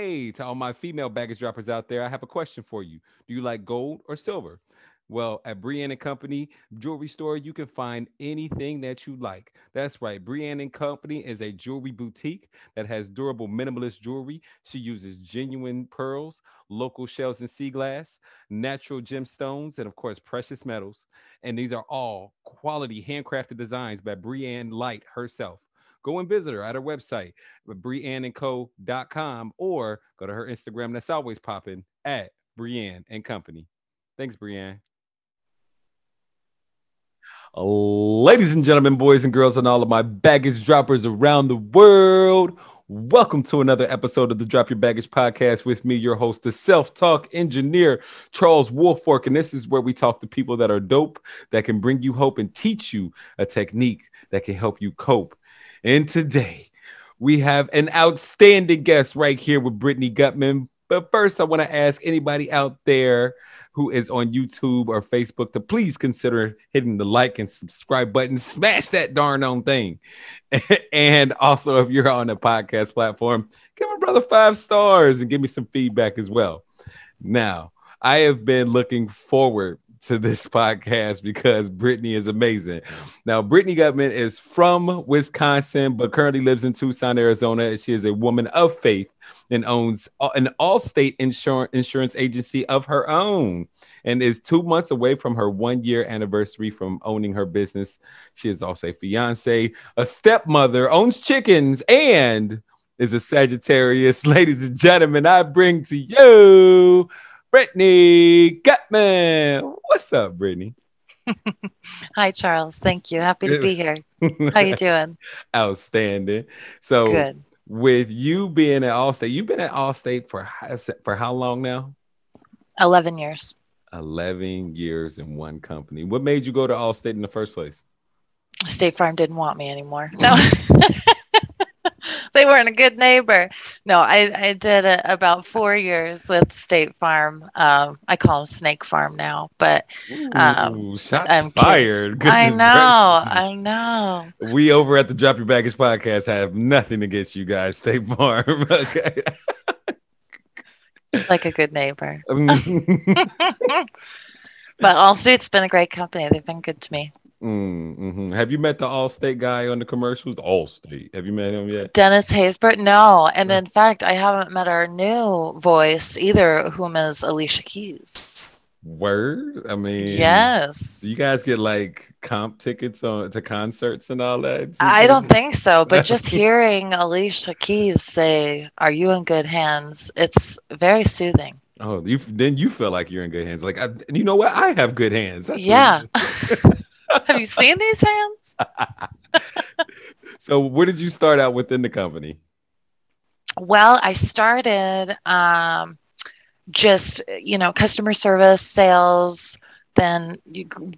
Hey, to all my female baggage droppers out there, I have a question for you. Do you like gold or silver? Well, at Brienne and Company Jewelry Store, you can find anything that you like. That's right. Brienne and Company is a jewelry boutique that has durable minimalist jewelry. She uses genuine pearls, local shells and sea glass, natural gemstones, and of course, precious metals. And these are all quality handcrafted designs by Brienne Light herself. Go and visit her at her website, brienneandco.com, or go to her Instagram that's always popping at Brienne and Company. Thanks, Brienne. Ladies and gentlemen, boys and girls, and all of my baggage droppers around the world, welcome to another episode of the Drop Your Baggage podcast with me, your host, the self talk engineer, Charles Wolfork. And this is where we talk to people that are dope, that can bring you hope and teach you a technique that can help you cope. And today, we have an outstanding guest right here with Brittany Gutman. But first, I want to ask anybody out there who is on YouTube or Facebook to please consider hitting the like and subscribe button. Smash that darn on thing. and also, if you're on a podcast platform, give my brother five stars and give me some feedback as well. Now, I have been looking forward to this podcast because Brittany is amazing. Now, Brittany Gutman is from Wisconsin, but currently lives in Tucson, Arizona. She is a woman of faith and owns an Allstate insurance insurance agency of her own and is two months away from her one year anniversary from owning her business. She is also a fiance, a stepmother, owns chickens, and is a Sagittarius. Ladies and gentlemen, I bring to you Brittany Gutman. What's up, Brittany? Hi, Charles. Thank you. Happy to be here. How you doing? Outstanding. So, Good with you being at Allstate, you've been at Allstate for for how long now? Eleven years. Eleven years in one company. What made you go to Allstate in the first place? State Farm didn't want me anymore. No. They weren't a good neighbor. No, I, I did a, about four years with State Farm. Um, I call them Snake Farm now, but um, Ooh, shots I'm fired. I know, I know. We over at the Drop Your Baggage podcast have nothing against you guys, State Farm. okay. like a good neighbor. but Allstate's been a great company. They've been good to me. Mm-hmm. Have you met the Allstate guy on the commercials? Allstate. Have you met him yet? Dennis Haysbert? No. And in fact, I haven't met our new voice either, whom is Alicia Keys. Word? I mean, yes. You guys get like comp tickets on to concerts and all that? I don't think so, but just hearing Alicia Keys say, "Are you in good hands?" It's very soothing. Oh, you then you feel like you're in good hands. Like, I, you know what? I have good hands. That's yeah. Have you seen these hands? so, where did you start out within the company? Well, I started um, just, you know, customer service, sales, then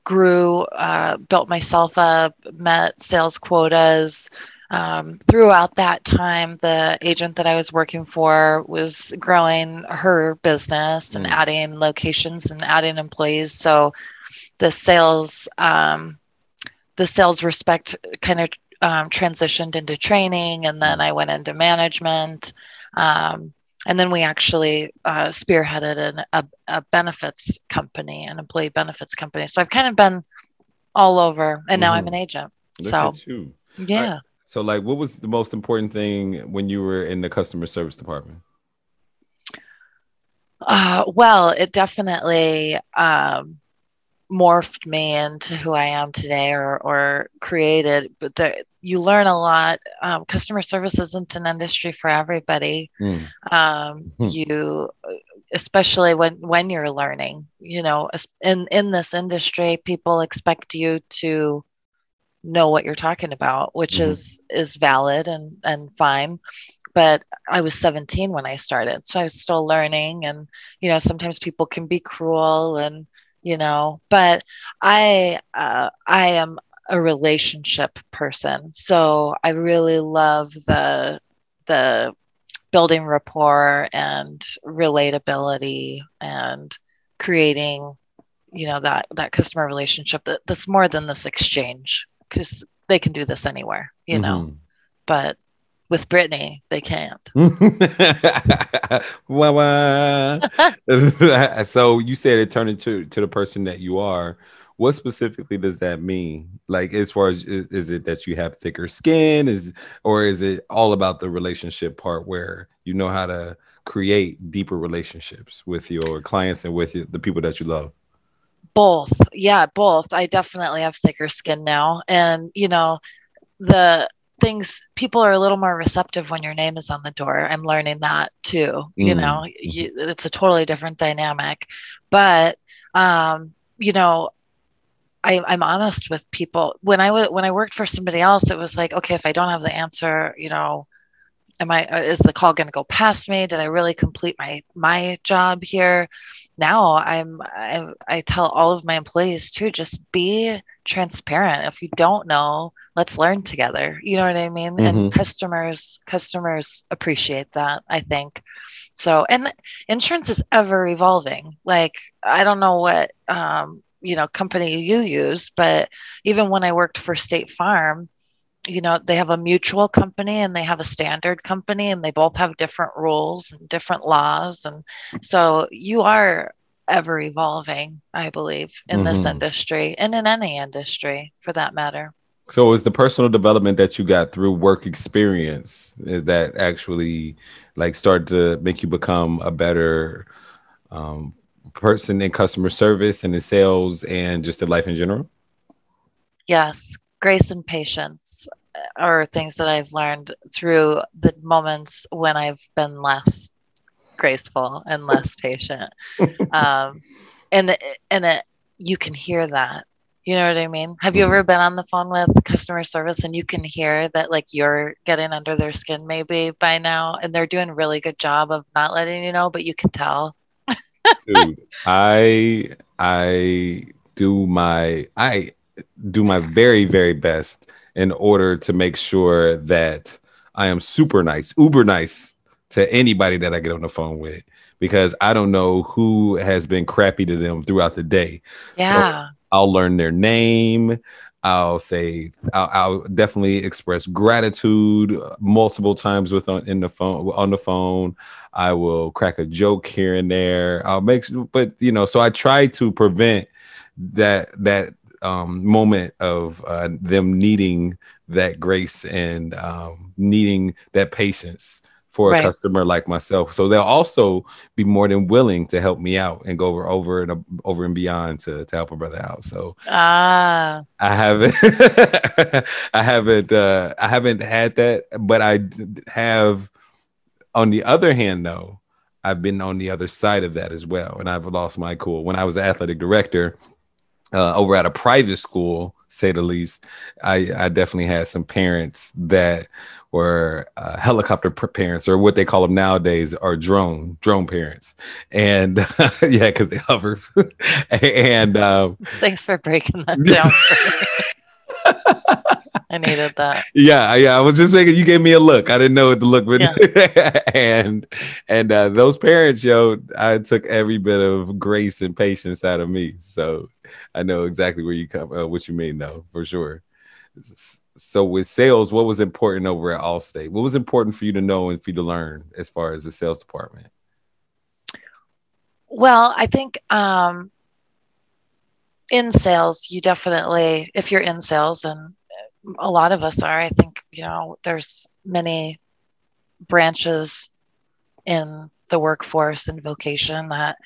grew, uh, built myself up, met sales quotas. Um, throughout that time, the agent that I was working for was growing her business and mm. adding locations and adding employees. So the sales um, the sales respect kind of um, transitioned into training and then i went into management um, and then we actually uh, spearheaded an, a, a, benefits company an employee benefits company so i've kind of been all over and now mm-hmm. i'm an agent Look so yeah right. so like what was the most important thing when you were in the customer service department uh, well it definitely um, morphed me into who I am today or, or created. But the, you learn a lot. Um, customer service isn't an industry for everybody. Mm. Um, mm. You, especially when when you're learning, you know, in in this industry, people expect you to know what you're talking about, which mm. is is valid and and fine but I was 17 when I started. So I was still learning. And, you know, sometimes people can be cruel and you know but i uh, i am a relationship person so i really love the the building rapport and relatability and creating you know that that customer relationship that that's more than this exchange because they can do this anywhere you know mm-hmm. but with Brittany, they can't. wah, wah. so you said it turned into to the person that you are. What specifically does that mean? Like, as far as is, is it that you have thicker skin, is or is it all about the relationship part where you know how to create deeper relationships with your clients and with the people that you love? Both, yeah, both. I definitely have thicker skin now, and you know, the things people are a little more receptive when your name is on the door. I'm learning that too mm. you know you, it's a totally different dynamic. But um you know I, i'm honest with people. When i w- when i worked for somebody else it was like okay if i don't have the answer you know am i uh, is the call going to go past me? Did i really complete my my job here? Now I'm, I, I tell all of my employees to just be transparent. If you don't know let's learn together. You know what i mean? Mm-hmm. and customers customers appreciate that i think. So and insurance is ever evolving. Like i don't know what um, you know company you use but even when i worked for state farm you know they have a mutual company and they have a standard company and they both have different rules and different laws. And so you are ever evolving i believe in mm-hmm. this industry and in any industry for that matter. So it was the personal development that you got through work experience that actually like start to make you become a better um, person in customer service and in sales and just in life in general? Yes. Grace and patience are things that I've learned through the moments when I've been less graceful and less patient. Um, and and it, you can hear that. You know what I mean? Have you ever mm-hmm. been on the phone with customer service and you can hear that like you're getting under their skin maybe by now and they're doing a really good job of not letting you know, but you can tell. Dude, I I do my I do my very very best in order to make sure that I am super nice, uber nice to anybody that I get on the phone with because I don't know who has been crappy to them throughout the day. Yeah. So I'll learn their name. I'll say I'll, I'll, definitely express gratitude multiple times with on in the phone on the phone. I will crack a joke here and there. I'll make but you know, so I try to prevent that that um, moment of uh, them needing that grace and um, needing that patience for right. a customer like myself. So they'll also be more than willing to help me out and go over over and over and beyond to, to help a brother out. So ah, I haven't, I haven't, uh, I haven't had that, but I have. On the other hand, though, I've been on the other side of that as well, and I've lost my cool. When I was the athletic director, uh, over at a private school, say the least, I, I definitely had some parents that were uh, helicopter parents, or what they call them nowadays, are drone drone parents, and yeah, because they hover. and um, thanks for breaking that down. I needed that. Yeah, yeah. I was just making you gave me a look. I didn't know what to look with. Yeah. and and uh, those parents, yo, I took every bit of grace and patience out of me. So I know exactly where you come, uh, what you mean, though, for sure. So with sales, what was important over at Allstate? What was important for you to know and for you to learn as far as the sales department? Well, I think um, in sales, you definitely, if you're in sales, and a lot of us are, I think, you know, there's many branches in the workforce and vocation that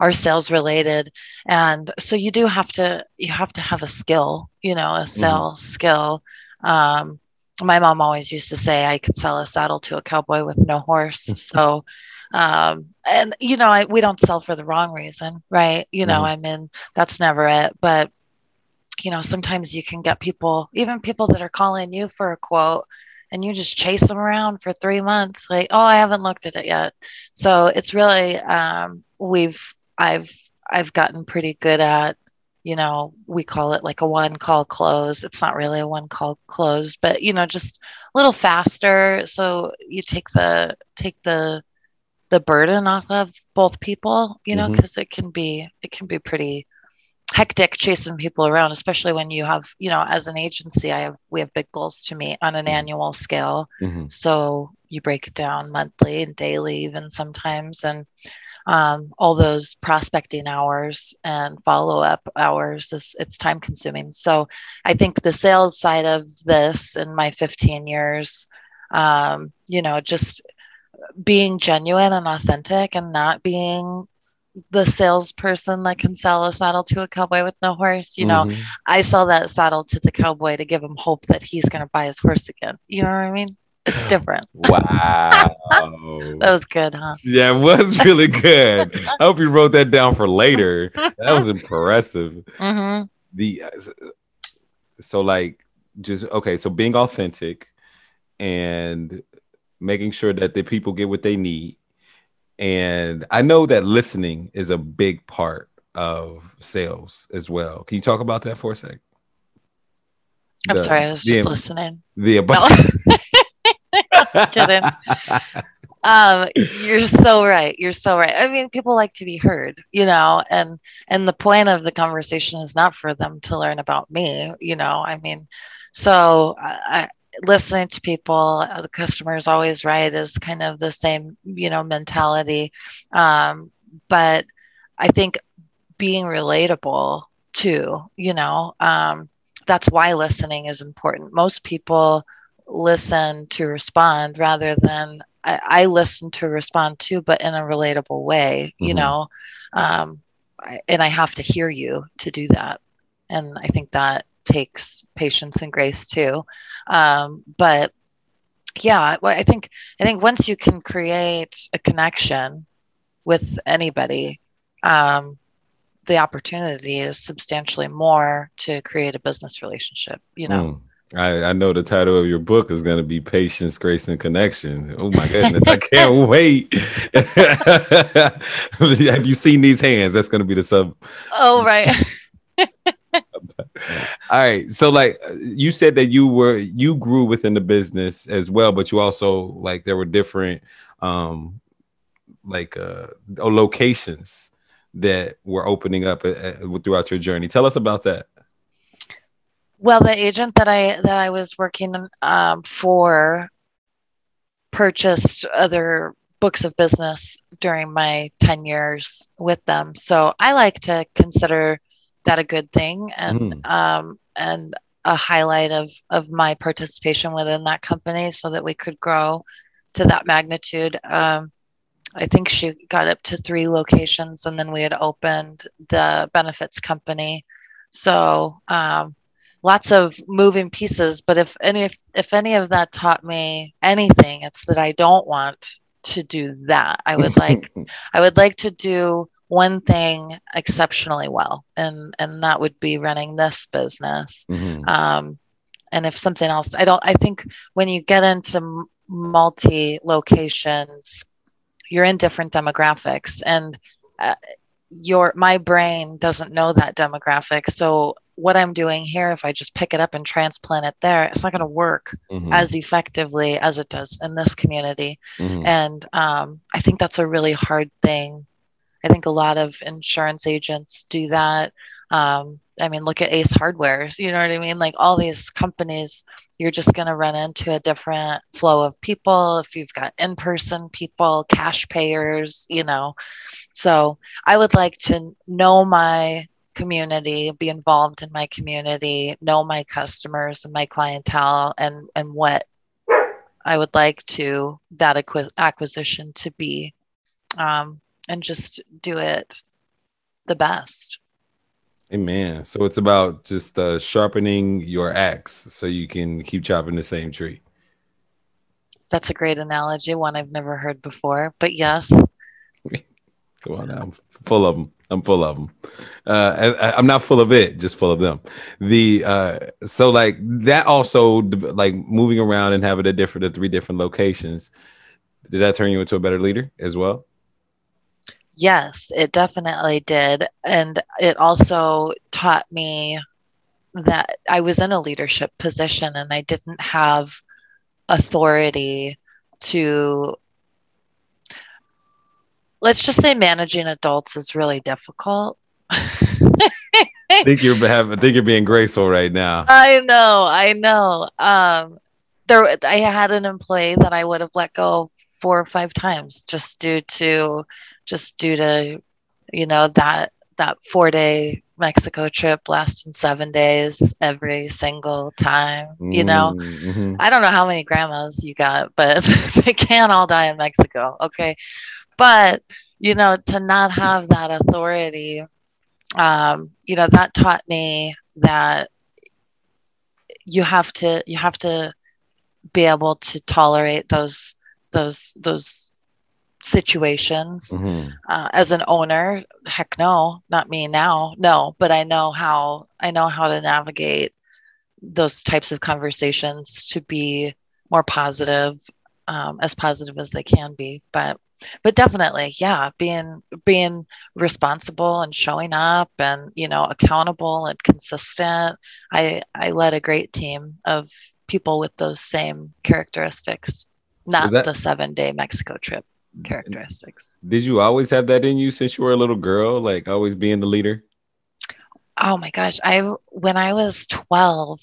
are sales related and so you do have to you have to have a skill you know a mm-hmm. sales mm-hmm. skill um, my mom always used to say i could sell a saddle to a cowboy with no horse. So um, and you know I, we don't sell for the wrong reason right? You know mm-hmm. i mean that's never it. But you know sometimes you can get people even people that are calling you for a quote and you just chase them around for three months like oh i haven't looked at it yet. So it's really um, we've i've i've gotten pretty good at you know we call it like a one call close it's not really a one call close but you know just a little faster so you take the take the the burden off of both people you know because mm-hmm. it can be it can be pretty hectic chasing people around especially when you have you know as an agency i have we have big goals to meet on an Mhm. annual scale Mhm. so you break it down monthly and daily even sometimes and um, all those prospecting hours and follow-up hours is it's time consuming. So i think the sales side of this in my 15 years um, you know just being genuine and authentic and not being the salesperson that can sell a saddle to a cowboy with no horse you know. Mhm. i sell that saddle to the cowboy to give him hope that he's going to buy his horse again. You know what i mean it's different Wow. that was good huh yeah, it was really good. I hope you wrote that down for later. That was impressive. hmm The so like just okay, so being authentic and making sure that the people get what they need. And I know that listening is a big part of sales as well. Can you talk about that for a sec? i'm The- sorry i was just the- listening The no kidding. um you're so right. You're so right. I mean people like to be heard you know and and the point of the conversation is not for them to learn about me you know i mean so i, listening to people uh, the customer is always right is kind of the same you know mentality. Um but i think being relatable too you know um that's why listening is important. Most people listen to respond rather than I, I listen to respond too, but in a relatable way, you Mhm. know. Um, I, and I have to hear you to do that, and I think that takes patience and grace too. Um, but yeah, well, I think I think once you can create a connection with anybody, um, the opportunity is substantially more to create a business relationship. You know. Mm. I, I know the title of your book is going to be Patience, Grace, and Connection. Oh my goodness, I can't wait. Have you seen these hands? That's going to be the sub. Oh right. All right. So, like you said that you were you grew within the business as well, but you also like there were different um like uh locations that were opening up uh, uh, throughout your journey. Tell us about that. Well, the agent that I that I was working um, for purchased other books of business during my 10 years with them. So I like to consider that a good thing and Mm. um, and a highlight of of my participation within that company so that we could grow to that magnitude. Um, I think she got up to three locations and then we had opened the benefits company. So um, lots of moving pieces but if any if, if any of that taught me anything it's that i don't want to do that i would like i would like to do one thing exceptionally well and and that would be running this business Mhm. um, and if something else i don't i think when you get into m- multi locations you're in different demographics and uh, your my brain doesn't know that demographic so what i'm doing here if i just pick it up and transplant it there it's not going to work Mhm. as effectively as it does in this community. Mhm. and um, i think that's a really hard thing. I think a lot of insurance agents do that. Um, i mean look at ace hardware you know what i mean? Like all these companies you're just going to run into a different flow of people if you've got in-person people cash payers you know? So i would like to know my community be involved in my community know my customers and my clientele and and what i would like to that acqui- acquisition to be um, and just do it the best Amen. So it's about just uh, sharpening your axe so you can keep chopping the same tree. that's a great analogy one i've never heard before but yes Come on now, I'm full of them. I'm full of them. Uh, and I- I'm not full of it, just full of them. The uh, so like that also like moving around and having a different, the three different locations. Did that turn you into a better leader as well? Yes, it definitely did. And it also taught me that I was in a leadership position and I didn't have authority to, let's just say managing adults is really difficult. I think you're having, I think you're being graceful right now. I know, I know. Um, there, I had an employee that I would have let go four or five times just due to, just due to, you know, that that four day Mexico trip lasting seven days every single time. You know, Mhm. I don't know how many grandmas you got, but they can't all die in Mexico. Okay. But, you know, to not have that authority, um, you know, that taught me that you have to, you have to be able to tolerate those, those, those situations Mhm. uh, as an owner heck no not me now no but i know how i know how to navigate those types of conversations to be more positive um, as positive as they can be but but definitely yeah being being responsible and showing up and you know accountable and consistent i i led a great team of people with those same characteristics not that- the seven day mexico trip characteristics Did you always have that in you since you were a little girl? Like always being the leader? Oh my gosh, I when I was 12,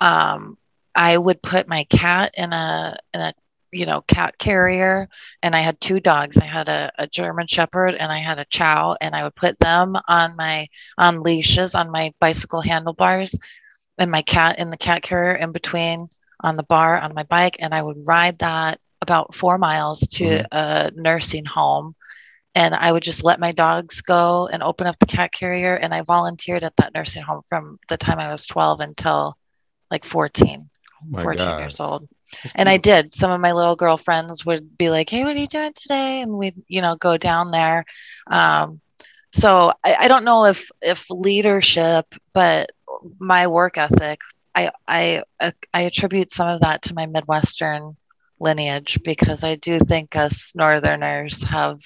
um, I would put my cat in a in a you know cat carrier, and I had two dogs. I had a, a German Shepherd and I had a Chow, and I would put them on my on leashes on my bicycle handlebars, and my cat in the cat carrier in between on the bar on my bike, and I would ride that about four miles to Mhm. a nursing home and I would just let my dogs go and open up the cat carrier. And I volunteered at that nursing home from the time I was 12 until like 14, Oh 14 gosh. years old. And I did. Some of my little girlfriends would be like, Hey, what are you doing today? And we'd, you know, go down there. Um, so I, I don't know if if leadership, but my work ethic, I I I attribute some of that to my Midwestern lineage because I do think us Northerners have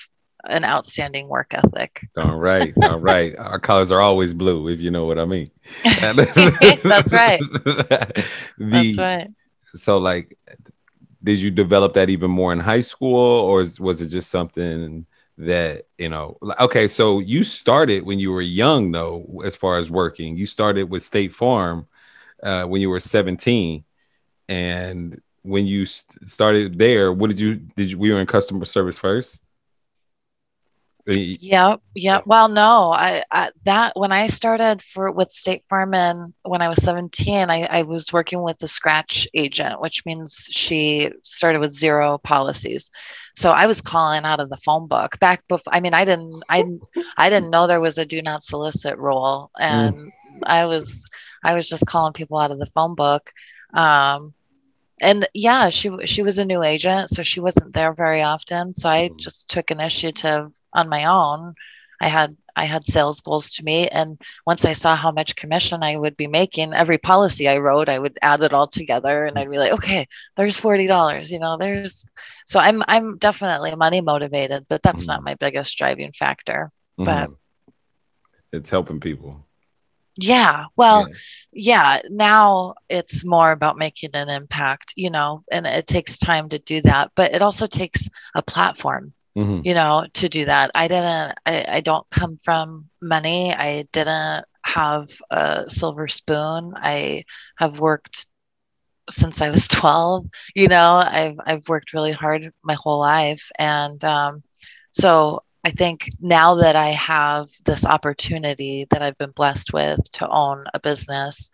an outstanding work ethic. All right, all right. Our colors are always blue, if you know what I mean. That's right. the, That's right. So, like, did you develop that even more in high school, or was it just something that you know? Okay, so you started when you were young, though, as far as working. You started with State Farm uh, when you were seventeen, and when you st- started there, what did you did you? We were in customer service first. Yep, yep. Well, no, I, I that when I started for with State Farm and when I was 17, I, I was working with the scratch agent, which means she started with zero policies. So I was calling out of the phone book back before. I mean, I didn't, I, I didn't know there was a do not solicit rule, and I was, I was just calling people out of the phone book. Um, and yeah, she she was a new agent, so she wasn't there very often. So I Mhm. just took initiative on my own. I had I had sales goals to meet, and once I saw how much commission I would be making, every policy I wrote, I would add it all together, and I'd be like, okay, there's forty dollars. You know, there's so I'm I'm definitely money motivated, but that's not Mhm. my biggest driving factor. But- Mhm. it's helping people. Yeah, well, Yeah. yeah now it's more about making an impact you know and it takes time to do that but it also takes a platform Mhm. you know to do that i didn't I, I don't come from money i didn't have a silver spoon i have worked since i was 12 you know i've i've worked really hard my whole life and um, so i think now that i have this opportunity that i've been blessed with to own a business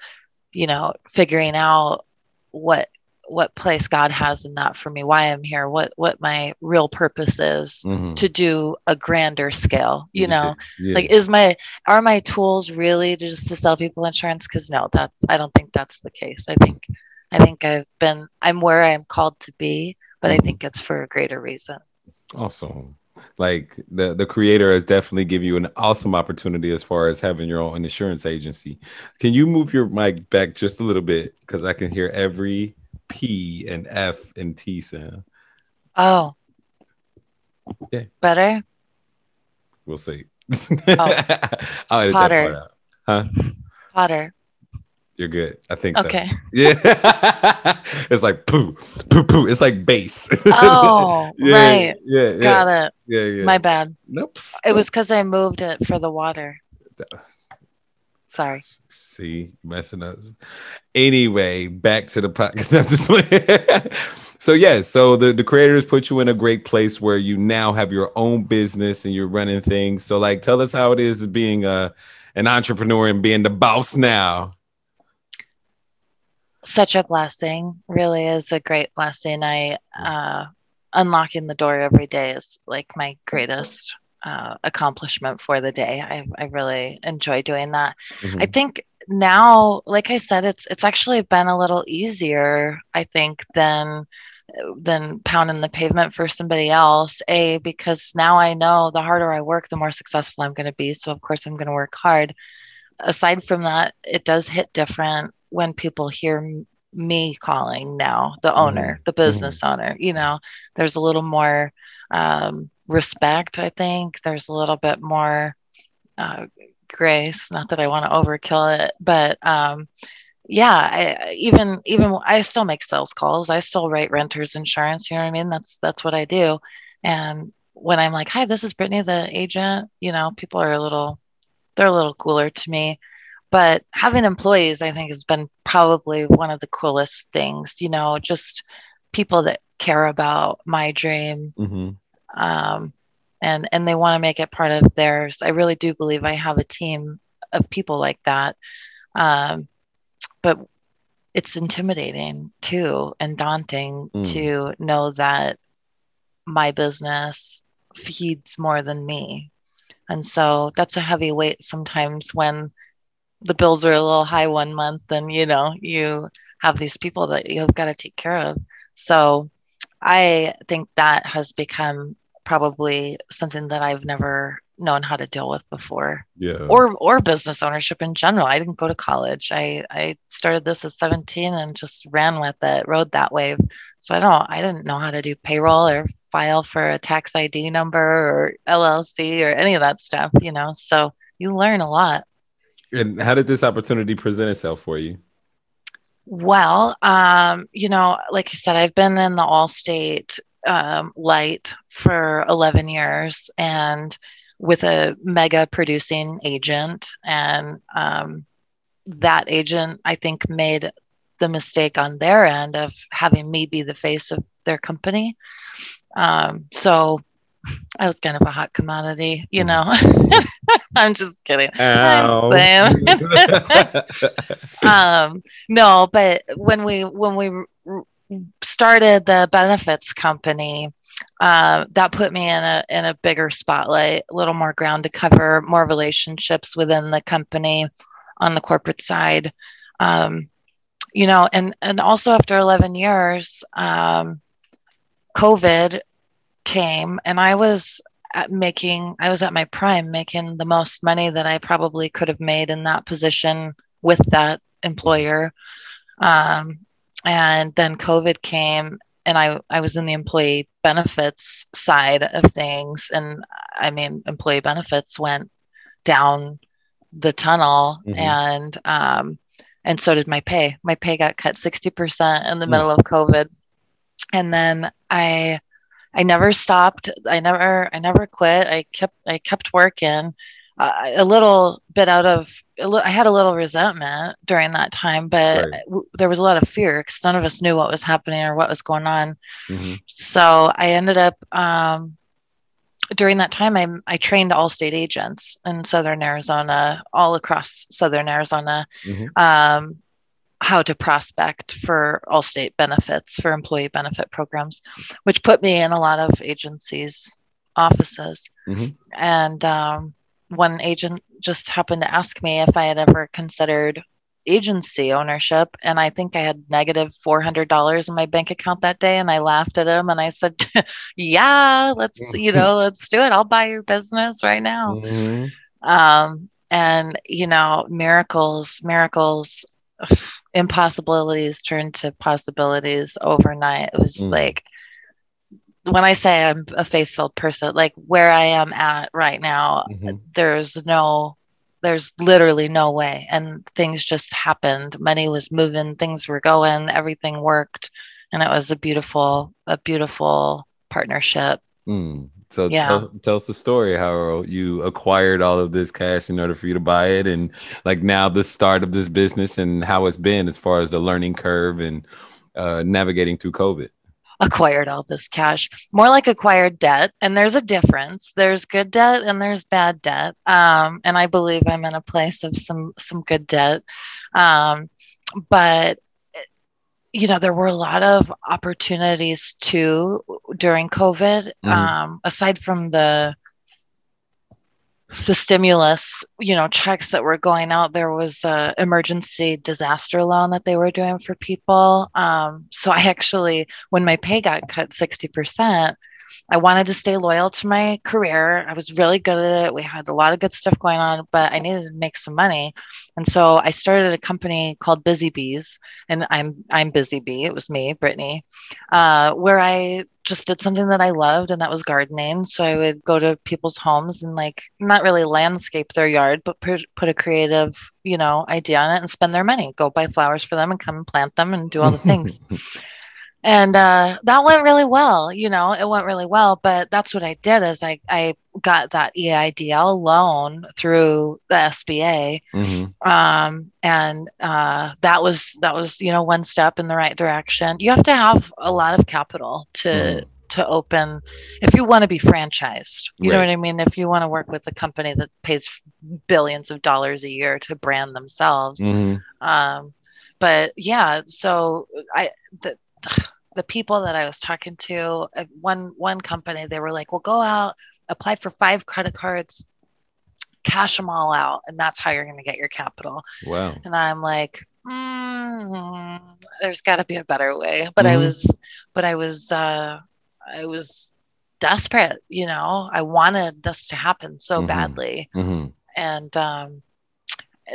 you know figuring out what what place god has in that for me why i'm here what what my real purpose is Mhm. to do a grander scale you know Yeah. like is my are my tools really just to sell people insurance because no that's i don't think that's the case i think i think i've been i'm where i'm called to be but i think it's for a greater reason awesome. Like the the creator has definitely given you an awesome opportunity as far as having your own insurance agency. Can you move your mic back just a little bit because I can hear every P and F and T sound. oh Yeah. better We'll see. Oh. I'll edit Potter. that part out. Huh? potter You're good. I think so. okay Yeah. it's like poo, poo, poo. It's like bass. oh yeah, right Yeah, yeah, got it yeah, yeah. my bad nope. it was because i moved it for the water Sorry. See, messing up. Anyway, back to the podcast. so yeah, so the, the creators put you in a great place where you now have your own business and you're running things. So like tell us how it is being a an entrepreneur and being the boss now. Such a blessing. Really is a great blessing. I uh unlocking the door every day is like my greatest uh, accomplishment for the day. I, I really enjoy doing that. Mm-hmm. I think now, like I said, it's it's actually been a little easier. I think than than pounding the pavement for somebody else. A because now I know the harder I work, the more successful I'm going to be. So of course I'm going to work hard. Aside from that, it does hit different when people hear me calling now the owner, mm-hmm. the business mm-hmm. owner. You know, there's a little more um, respect, I think. There's a little bit more uh, grace. Not that I want to overkill it, but um, yeah, I, even even I still make sales calls. I still write renters insurance. You know what I mean? That's that's what I do. And when I'm like, "Hi, this is Brittany, the agent," you know, people are a little they're a little cooler to me. But having employees, I think, has been probably one of the coolest things. You know, just people that care about my dream. Mm-hmm um, and and they want to make it part of theirs. I really do believe I have a team of people like that, um, but it's intimidating too and daunting mm. to know that my business feeds more than me, and so that's a heavy weight sometimes when the bills are a little high one month and you know you have these people that you've got to take care of so i think that has become probably something that I've never known how to deal with before. Yeah. Or or business ownership in general. I didn't go to college. I I started this at 17 and just ran with it, rode that wave. So I don't I didn't know how to do payroll or file for a tax ID number or LLC or any of that stuff, you know. So you learn a lot. And how did this opportunity present itself for you? Well, um, you know, like I said, I've been in the Allstate um, light for 11 years and with a mega producing agent. And um, that agent, I think, made the mistake on their end of having me be the face of their company. Um, so I was kind of a hot commodity, you know. I'm just kidding. um, no, but when we when we started the benefits company, uh, that put me in a in a bigger spotlight, a little more ground to cover, more relationships within the company on the corporate side. Um, you know, and and also after 11 years, um, COVID came, and I was making I was at my prime, making the most money that I probably could have made in that position with that employer. Um, and then covid came and I, I was in the employee benefits side of things and i mean employee benefits went down the tunnel mm-hmm. and um, and so did my pay my pay got cut 60% in the mm. middle of covid and then i i never stopped i never i never quit i kept i kept working uh, a little bit out of I had a little resentment during that time, but right. w- there was a lot of fear because none of us knew what was happening or what was going on. Mm-hmm. So I ended up um, during that time. I I trained Allstate agents in Southern Arizona, all across Southern Arizona, mm-hmm. um, how to prospect for Allstate benefits for employee benefit programs, which put me in a lot of agencies' offices, mm-hmm. and um, one agent just happened to ask me if I had ever considered agency ownership and i think i had negative $400 in my bank account that day and i laughed at him and i said yeah let's you know let's do it i'll buy your business right now mm-hmm. um, and you know miracles miracles impossibilities turned to possibilities overnight it was mm. like when I say I'm a faith filled person, like where I am at right now, mm-hmm. there's no, there's literally no way. And things just happened. Money was moving, things were going, everything worked. And it was a beautiful, a beautiful partnership. Mm. So Yeah. tell, tell us the story how you acquired all of this cash in order for you to buy it, and like now the start of this business and how it's been as far as the learning curve and uh, navigating through COVID. acquired all this cash more like acquired debt and there's a difference there's good debt and there's bad debt um, and i believe i'm in a place of some some good debt um, but you know there were a lot of opportunities too during covid Mhm. um, aside from the the stimulus you know checks that were going out there was a emergency disaster loan that they were doing for people um, so i actually when my pay got cut 60% i wanted to stay loyal to my career i was really good at it we had a lot of good stuff going on but i needed to make some money and so i started a company called busy bees and i'm i'm busy bee it was me brittany uh, where i just did something that I loved, and that was gardening. So I would go to people's homes and like not really landscape their yard, but put, put a creative, you know, idea on it and spend their money. Go buy flowers for them and come plant them and do all the things. and uh, that went really well. You know, it went really well. But that's what I did is I I got that EIDL loan through the SBA Mhm. um, and uh, that was that was you know one step in the right direction you have to have a lot of capital to Mhm. to open if you want to be franchised you know what i mean if you want to work with a company that pays billions of dollars a year to brand themselves Mhm. um, but yeah so i the, the people that i was talking to uh, one one company they were like well go out apply for five credit cards cash them all out and that's how you're going to get your capital Wow. and i'm like mm, there's got to be a better way but i Mhm. was but i was uh i was desperate you know i wanted this to happen so Mhm. badly Mhm. and um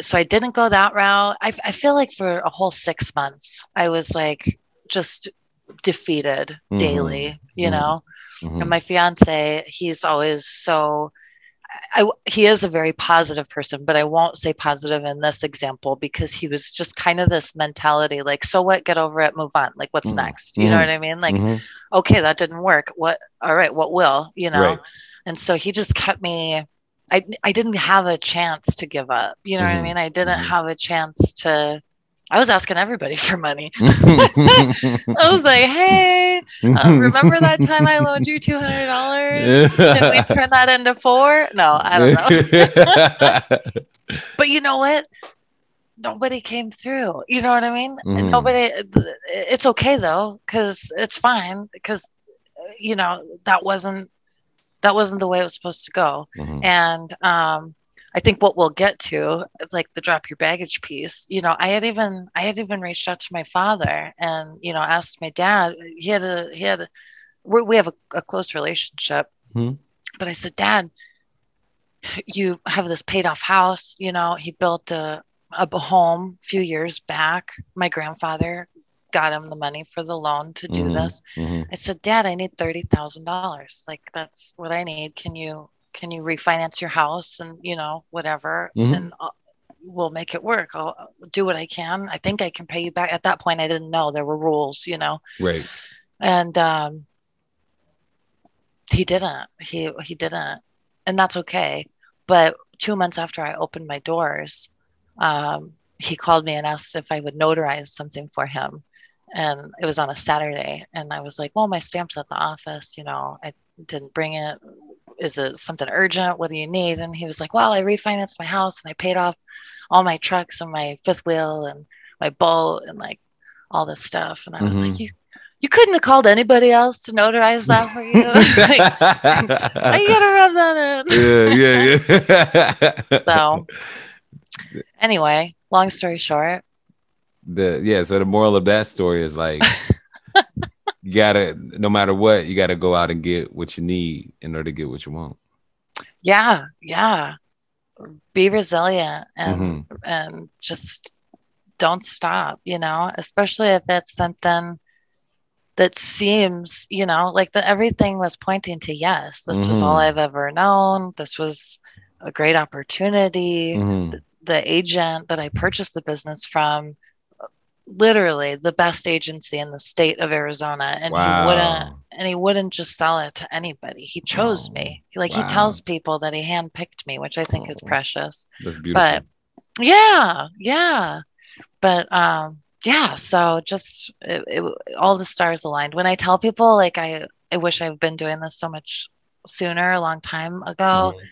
so i didn't go that route I, I feel like for a whole six months i was like just defeated Mhm. daily you Mhm. know Mhm. and my fiance he's always so I, he is a very positive person, but I won't say positive in this example because he was just kind of this mentality like, so what, get over it, move on. Like, what's Mhm. next? You know Mhm. what I mean? Like, Mhm. okay, that didn't work. What, all right, what will, you know? Right. And so he just kept me, I, I didn't have a chance to give up. You know what. I mean? I didn't Mhm. have a chance to, I was asking everybody for money. I was like, hey, uh, remember that time I loaned you $200? Can we turn that into four? No, I don't know. but you know what? Nobody came through. You know what I mean? Mhm. Nobody. It's okay though, because it's fine. Because you know that wasn't that wasn't the way it was supposed to go. Mhm. And um, I think what we'll get to, like the drop your baggage piece. You know, I had even I had even reached out to my father and you know asked my dad. He had a he had a, we we have a, a close relationship, Mhm. but I said, Dad, you have this paid off house. You know, he built a a home a few years back. My grandfather got him the money for the loan to do Mhm. this. Mhm. I said, Dad, I need thirty thousand dollars. Like that's what I need. Can you can you refinance your house and you know whatever, Mhm. and I'll, we'll make it work. I'll I'll do what I can. I think I can pay you back. At that point, I didn't know there were rules, you know, Right. and um, he didn't. He he didn't, and that's okay. But two months after I opened my doors, um, he called me and asked if I would notarize something for him. And it was on a Saturday. And I was like, well, my stamp's at the office. You know, I didn't bring it. Is it something urgent? What do you need? And he was like, well, I refinanced my house and I paid off all my trucks and my fifth wheel and my boat and like all this stuff. And I was like, Mhm. you, you couldn't have called anybody else to notarize that for you. Like, I gotta rub that in. yeah, yeah, yeah. So, anyway, long story short, the yeah. So the moral of that story is like, you gotta, no matter what, you gotta go out and get what you need in order to get what you want. yeah, yeah, be resilient and Mhm. and just don't stop. You know, especially if it's something that seems, you know, like the everything was pointing to yes. This was all Mhm. I've ever known. This was a great opportunity. Mhm. the agent that I purchased the business from, literally the best agency in the state of Arizona, and he wouldn't and he wouldn't just sell it to anybody. He chose Oh, me. Like wow. he tells people that he handpicked me, which I think is Oh. precious. That's beautiful. But yeah, yeah. But um yeah, so just it, it, all the stars aligned. When I tell people like I I wish I've been doing this so much sooner, a long time ago. Mhm.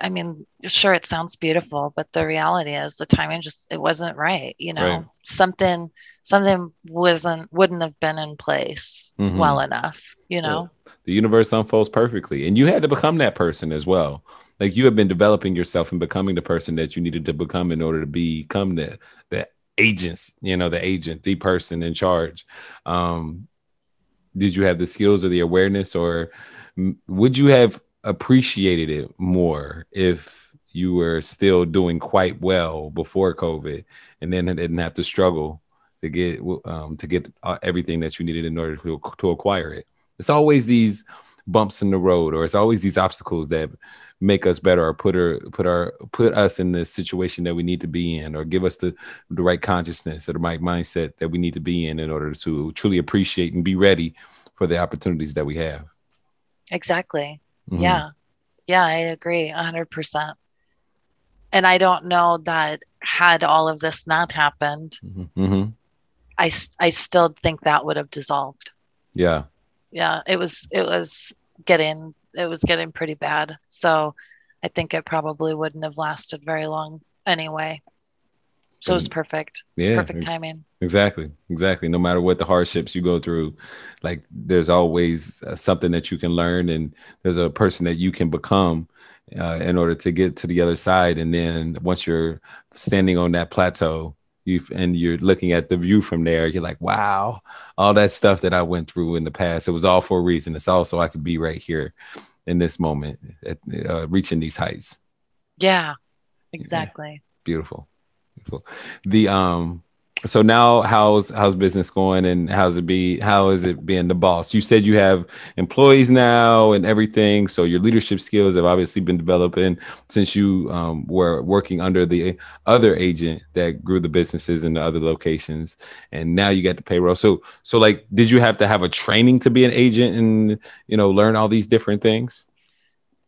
I mean, sure, it sounds beautiful, but the reality is the timing just it wasn't right. You know, Right. something something wasn't wouldn't have been in place Mhm. well enough. You know, the universe unfolds perfectly and you had to become that person as well like you have been developing yourself and becoming the person that you needed to become in order to become the the agents you know the agent the person in charge um did you have the skills or the awareness or would you have appreciated it more if you were still doing quite well before covid and then didn't have to struggle to get um, to get uh, everything that you needed in order to, to acquire it it's always these bumps in the road or it's always these obstacles that make us better or put her put our put us in the situation that we need to be in or give us the the right consciousness or the right mindset that we need to be in in order to truly appreciate and be ready for the opportunities that we have exactly. Mhm. Yeah, yeah, I agree, hundred percent. And I don't know that had all of this not happened, Mhm. I, I I still think that would have dissolved. yeah yeah it was it was getting it was getting pretty bad so i think it probably wouldn't have lasted very long anyway so it was perfect yeah perfect timing Exactly, exactly. No matter what the hardships you go through, like there's always uh, something that you can learn, and there's a person that you can become uh, in order to get to the other side. And then once you're standing on that plateau, you and you're looking at the view from there, you're like, wow, all that stuff that I went through in the past, it was all for a reason. It's also I could be right here in this moment, at, uh, reaching these heights. yeah exactly Beautiful, beautiful. The um, so now how's how's business going, and how's it be? How is it being the boss? You said you have employees now and everything, so your leadership skills have obviously been developing since you um, were working under the other agent that grew the businesses in the other locations, and now you got the payroll. So so like, did you have to have a training to be an agent and you know learn all these different things?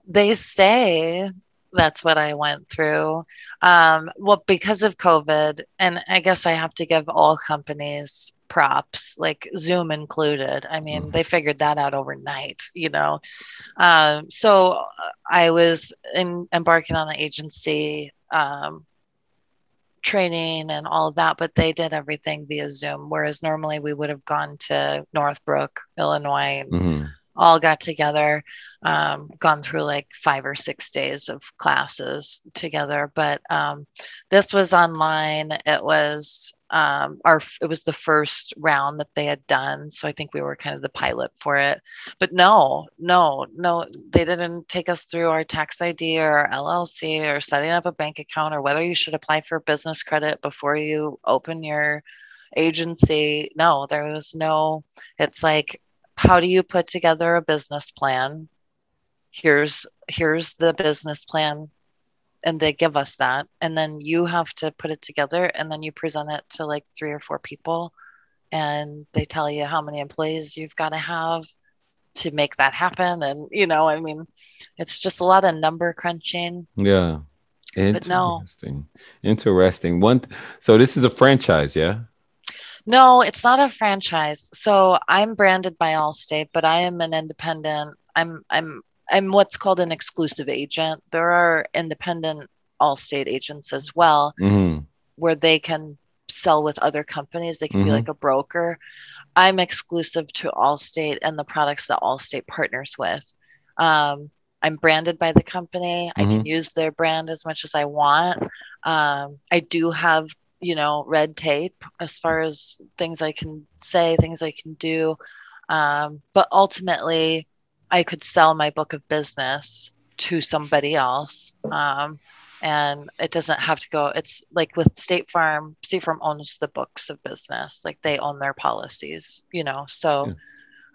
they say that's what I went through. Um, well, because of COVID, and I guess I have to give all companies props, like Zoom included. I mean, Mhm. they figured that out overnight, you know. Um, so uh, I was in, embarking on the agency um, training and all of that, but they did everything via Zoom. Whereas normally we would have gone to Northbrook, Illinois, Mhm. All got together, um, gone through like five or six days of classes together. But um, this was online. It was um, our it was the first round that they had done, so I think we were kind of the pilot for it. But no, no, no, they didn't take us through our tax ID or LLC or setting up a bank account or whether you should apply for business credit before you open your agency. No, there was no. It's like how do you put together a business plan here's here's the business plan and they give us that and then you have to put it together and then you present it to like three or four people and they tell you how many employees you've got to have to make that happen and you know i mean it's just a lot of number crunching Yeah. But no. Interesting. Interesting. One so this is a franchise, yeah? No, it's not a franchise. So I'm branded by Allstate, but I am an independent. I'm I'm I'm what's called an exclusive agent. There are independent Allstate agents as well, hmm where they can sell with other companies. They can be Mhm. like a broker. I'm exclusive to Allstate and the products that Allstate partners with. Um, I'm branded by the company. I can use their brand as much as I want. Um, I do have, you know, red tape as far as things I can say, things I can do. Um, but ultimately, I could sell my book of business to somebody else. Um, and it doesn't have to go it's like with state farm state farm owns the books of business like they own their policies you know so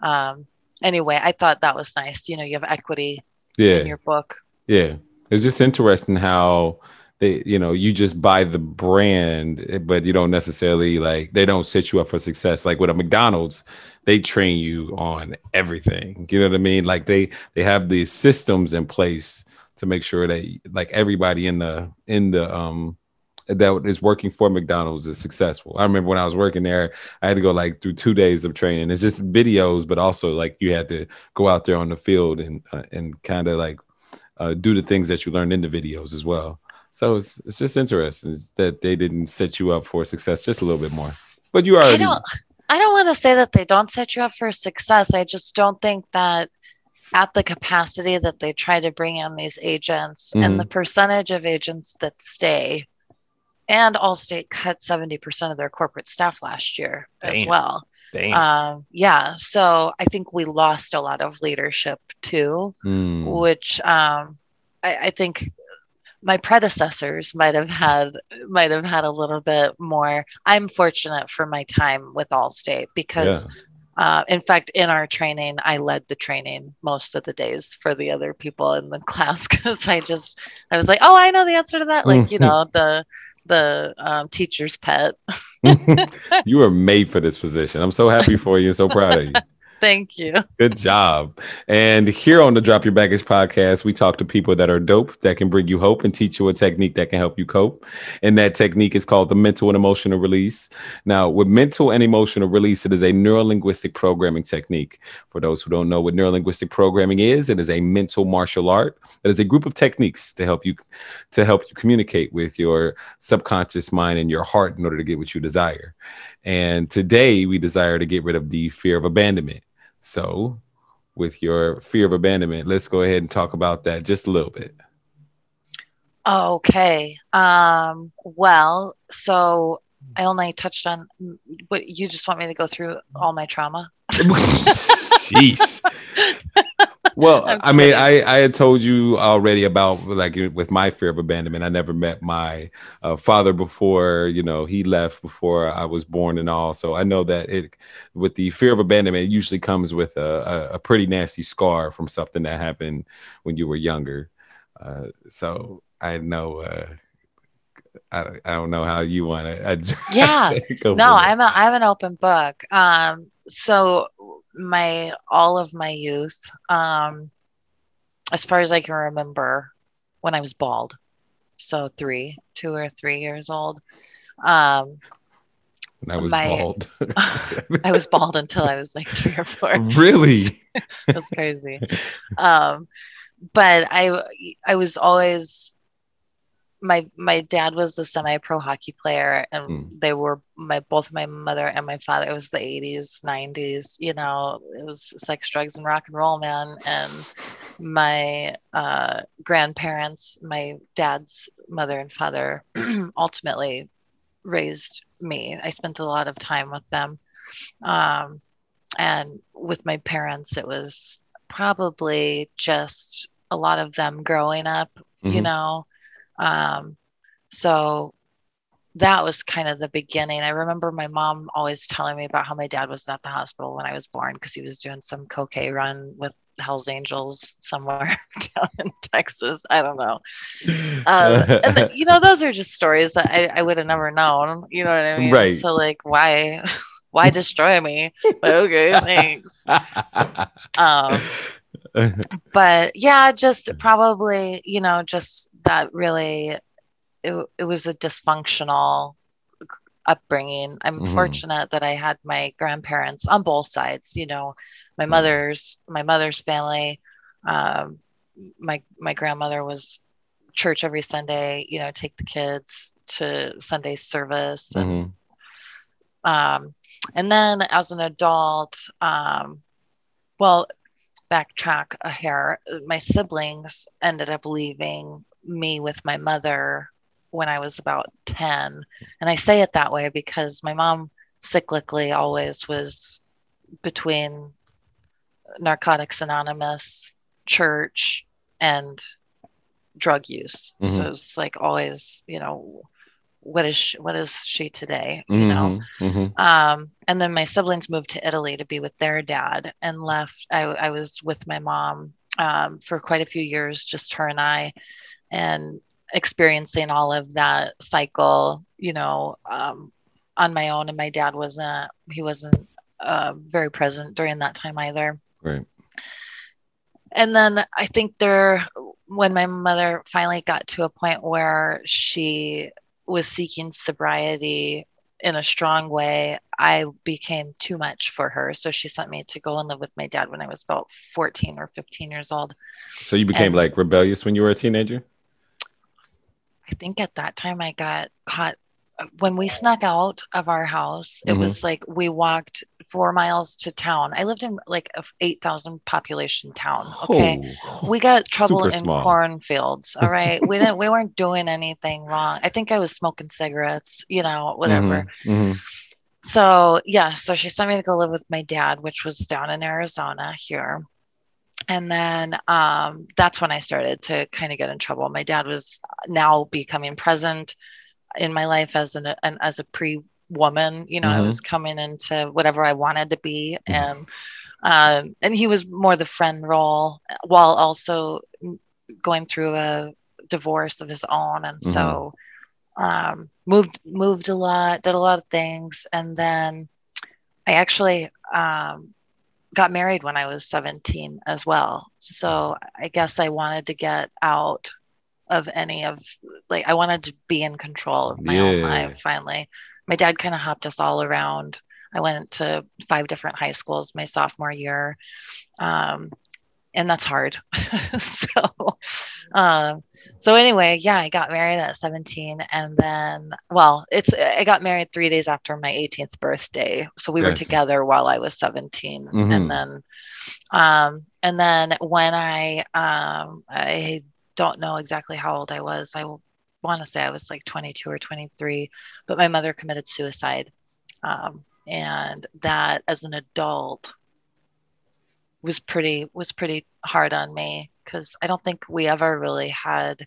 um anyway i thought that was nice you know you have equity Yeah. in your book Yeah. It's just interesting how they you know you just buy the brand but you don't necessarily like they don't set you up for success like with a mcdonald's they train you on everything you know what i mean like they they have the systems in place to make sure that like everybody in the in the um that is working for McDonald's is successful. I remember when I was working there, I had to go like through two days of training. It's just videos, but also like you had to go out there on the field and uh, and kind of like uh, do the things that you learned in the videos as well. So it's it's just interesting that they didn't set you up for success just a little bit more. But you already. I don't. I don't want to say that they don't set you up for success. I just don't think that at the capacity that they try to bring in these agents mm-hmm. and the percentage of agents that stay and Allstate cut 70% of their corporate staff last year Damn. as well. Um, yeah. So I think we lost a lot of leadership too, mm. which um, I, I think my predecessors might have had might have had a little bit more. I'm fortunate for my time with Allstate because yeah. Uh, in fact, in our training, I led the training most of the days for the other people in the class because I just I was like, oh, I know the answer to that. Like, you know, the the um, teacher's pet. you are made for this position. I'm so happy for you. So proud of you. Thank you. Good job. And here on the Drop Your Baggage podcast, we talk to people that are dope, that can bring you hope and teach you a technique that can help you cope. And that technique is called the mental and emotional release. Now, with mental and emotional release, it is a neurolinguistic programming technique. For those who don't know what neurolinguistic programming is, it is a mental martial art that is a group of techniques to help you to help you communicate with your subconscious mind and your heart in order to get what you desire. And today we desire to get rid of the fear of abandonment. So, with your fear of abandonment, let's go ahead and talk about that just a little bit. Okay. Um, well, so I only touched on what you just want me to go through all my trauma. Jeez. well, I mean, I, I had told you already about like with my fear of abandonment. I never met my uh, father before, you know, he left before I was born and all. So I know that it, with the fear of abandonment, it usually comes with a, a, a pretty nasty scar from something that happened when you were younger. Uh, so I know, uh, I, I don't know how you want to. Yeah, no, I'm a, I'm an open book. Um, so my all of my youth, um, as far as I can remember, when I was bald, so three, two or three years old. Um, when I was my, bald. I was bald until I was like three or four. Really? it was crazy. Um, but I I was always my my dad was a semi-pro hockey player and mm. they were my both my mother and my father it was the 80s 90s you know it was sex drugs and rock and roll man and my uh, grandparents my dad's mother and father ultimately raised me i spent a lot of time with them um, and with my parents it was probably just a lot of them growing up mm-hmm. you know um, so that was kind of the beginning. I remember my mom always telling me about how my dad was at the hospital when I was born because he was doing some cocaine run with Hell's Angels somewhere down in Texas. I don't know. Um, and the, you know, those are just stories that I, I would have never known. You know what I mean? Right. So like, why, why destroy me? But okay, thanks. Um, but yeah, just probably, you know, just that really, it, it was a dysfunctional upbringing. I'm mm-hmm. fortunate that I had my grandparents on both sides, you know, my mm-hmm. mother's, my mother's family. Um, my, my grandmother was church every Sunday, you know, take the kids to Sunday service. And, mm-hmm. um, and then as an adult, um, well, backtrack a hair. My siblings ended up leaving me with my mother when I was about 10. And I say it that way because my mom cyclically always was between Narcotics Anonymous, church, and drug use. Mm-hmm. So it's like always, you know, what is she, what is she today you mm-hmm, know mm-hmm. um, and then my siblings moved to italy to be with their dad and left i, I was with my mom um, for quite a few years just her and i and experiencing all of that cycle, you know, um, on my own. And my dad wasn't, he wasn't uh, very present during that time either. Right. And then I think there, when my mother finally got to a point where she was seeking sobriety in a strong way, I became too much for her. So she sent me to go and live with my dad when I was about 14 or 15 years old. So you became and like rebellious when you were a teenager? I think at that time I got caught when we snuck out of our house. It mm-hmm. was like we walked four miles to town. I lived in like a 8,000 population town. Okay. Oh, we got trouble in small. cornfields. All right. we didn't, we weren't doing anything wrong. I think I was smoking cigarettes, you know, whatever. Mm-hmm. Mm-hmm. So, yeah. So she sent me to go live with my dad, which was down in Arizona here and then um, that's when I started to kind of get in trouble. My dad was now becoming present in my life as an, an as a pre woman. You know, mm-hmm. I was coming into whatever I wanted to be, mm-hmm. and um, and he was more the friend role while also going through a divorce of his own, and mm-hmm. so um, moved moved a lot, did a lot of things, and then I actually um, got married when I was 17 as well. So I guess I wanted to get out of any of like I wanted to be in control of my yeah. own life finally. My dad kind of hopped us all around. I went to five different high schools my sophomore year. Um, and that's hard. so, um, so anyway, yeah, I got married at 17, and then, well, it's I got married three days after my 18th birthday. So we gotcha. were together while I was 17, mm-hmm. and then, um, and then when I, um, I don't know exactly how old I was. I want to say I was like 22 or 23, but my mother committed suicide, um, and that as an adult was pretty was pretty hard on me because I don't think we ever really had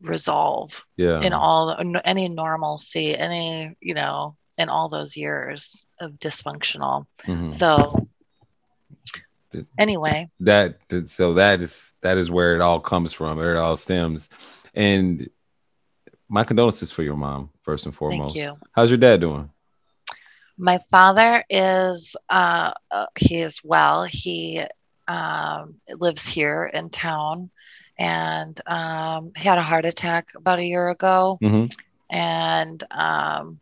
resolve yeah. in all any normalcy any you know in all those years of dysfunctional. Mm-hmm. so anyway. that so that is that is where it all comes from. Where it all stems and my condolences for your mom first and foremost Thank you. how's your dad doing my father is uh, uh, he is well. He um, lives here in town, and um, he had a heart attack about a year ago, mm-hmm. and um,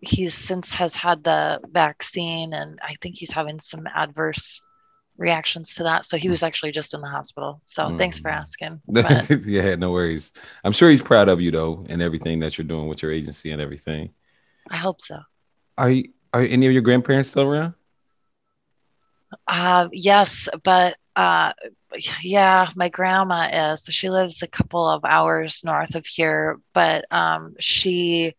he's since has had the vaccine, and I think he's having some adverse reactions to that. So he was actually just in the hospital. So mm. thanks for asking. yeah, no worries. I'm sure he's proud of you though, and everything that you're doing with your agency and everything. I hope so. Are you, are any of your grandparents still around? Uh, yes, but uh, yeah, my grandma is. She lives a couple of hours north of here, but um, she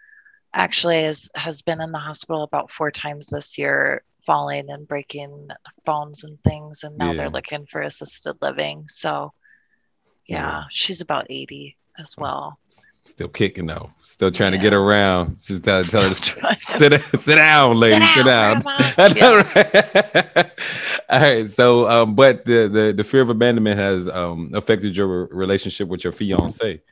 actually is, has been in the hospital about four times this year, falling and breaking bones and things. And now yeah. they're looking for assisted living. So, yeah, yeah, she's about 80 as well. Still kicking though. Still trying yeah. to get around. Just tell, tell her to sit, sit down, lady. Sit down. Sit down. All right. So, um, but the, the the fear of abandonment has um affected your relationship with your fiance.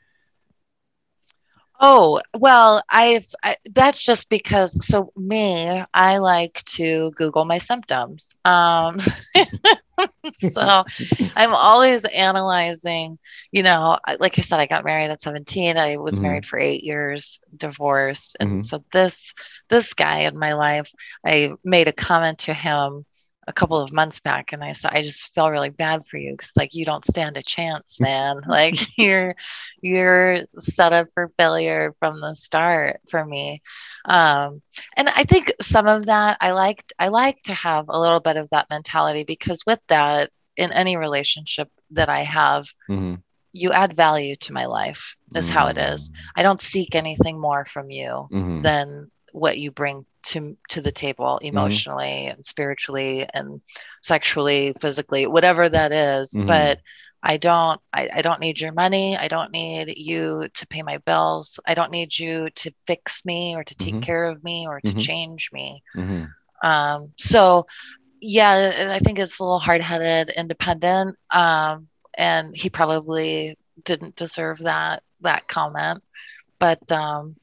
Oh, well, I've I, that's just because so me, I like to Google my symptoms. Um so I'm always analyzing, you know, like I said, I got married at 17. I was mm-hmm. married for eight years, divorced. And mm-hmm. so this this guy in my life, I made a comment to him a couple of months back and I said, I just feel really bad for you because like you don't stand a chance, man. like you're you're set up for failure from the start for me. Um, and I think some of that I liked I like to have a little bit of that mentality because with that, in any relationship that I have, mm-hmm. you add value to my life, is mm-hmm. how it is. Mm. I don't seek anything more from you mm-hmm. than what you bring to to the table mm-hmm. emotionally mm-hmm. and spiritually and sexually physically whatever that is. Mm-hmm. but I don't I, I don't need your money. I don't need you to pay my bills. I don't need you to fix me or to take mm-hmm. care of me or to mm-hmm. change me. Mm-hmm. Um, so yeah, I think it's a little hard headed, independent. Um, and he probably didn't deserve that that comment. But um,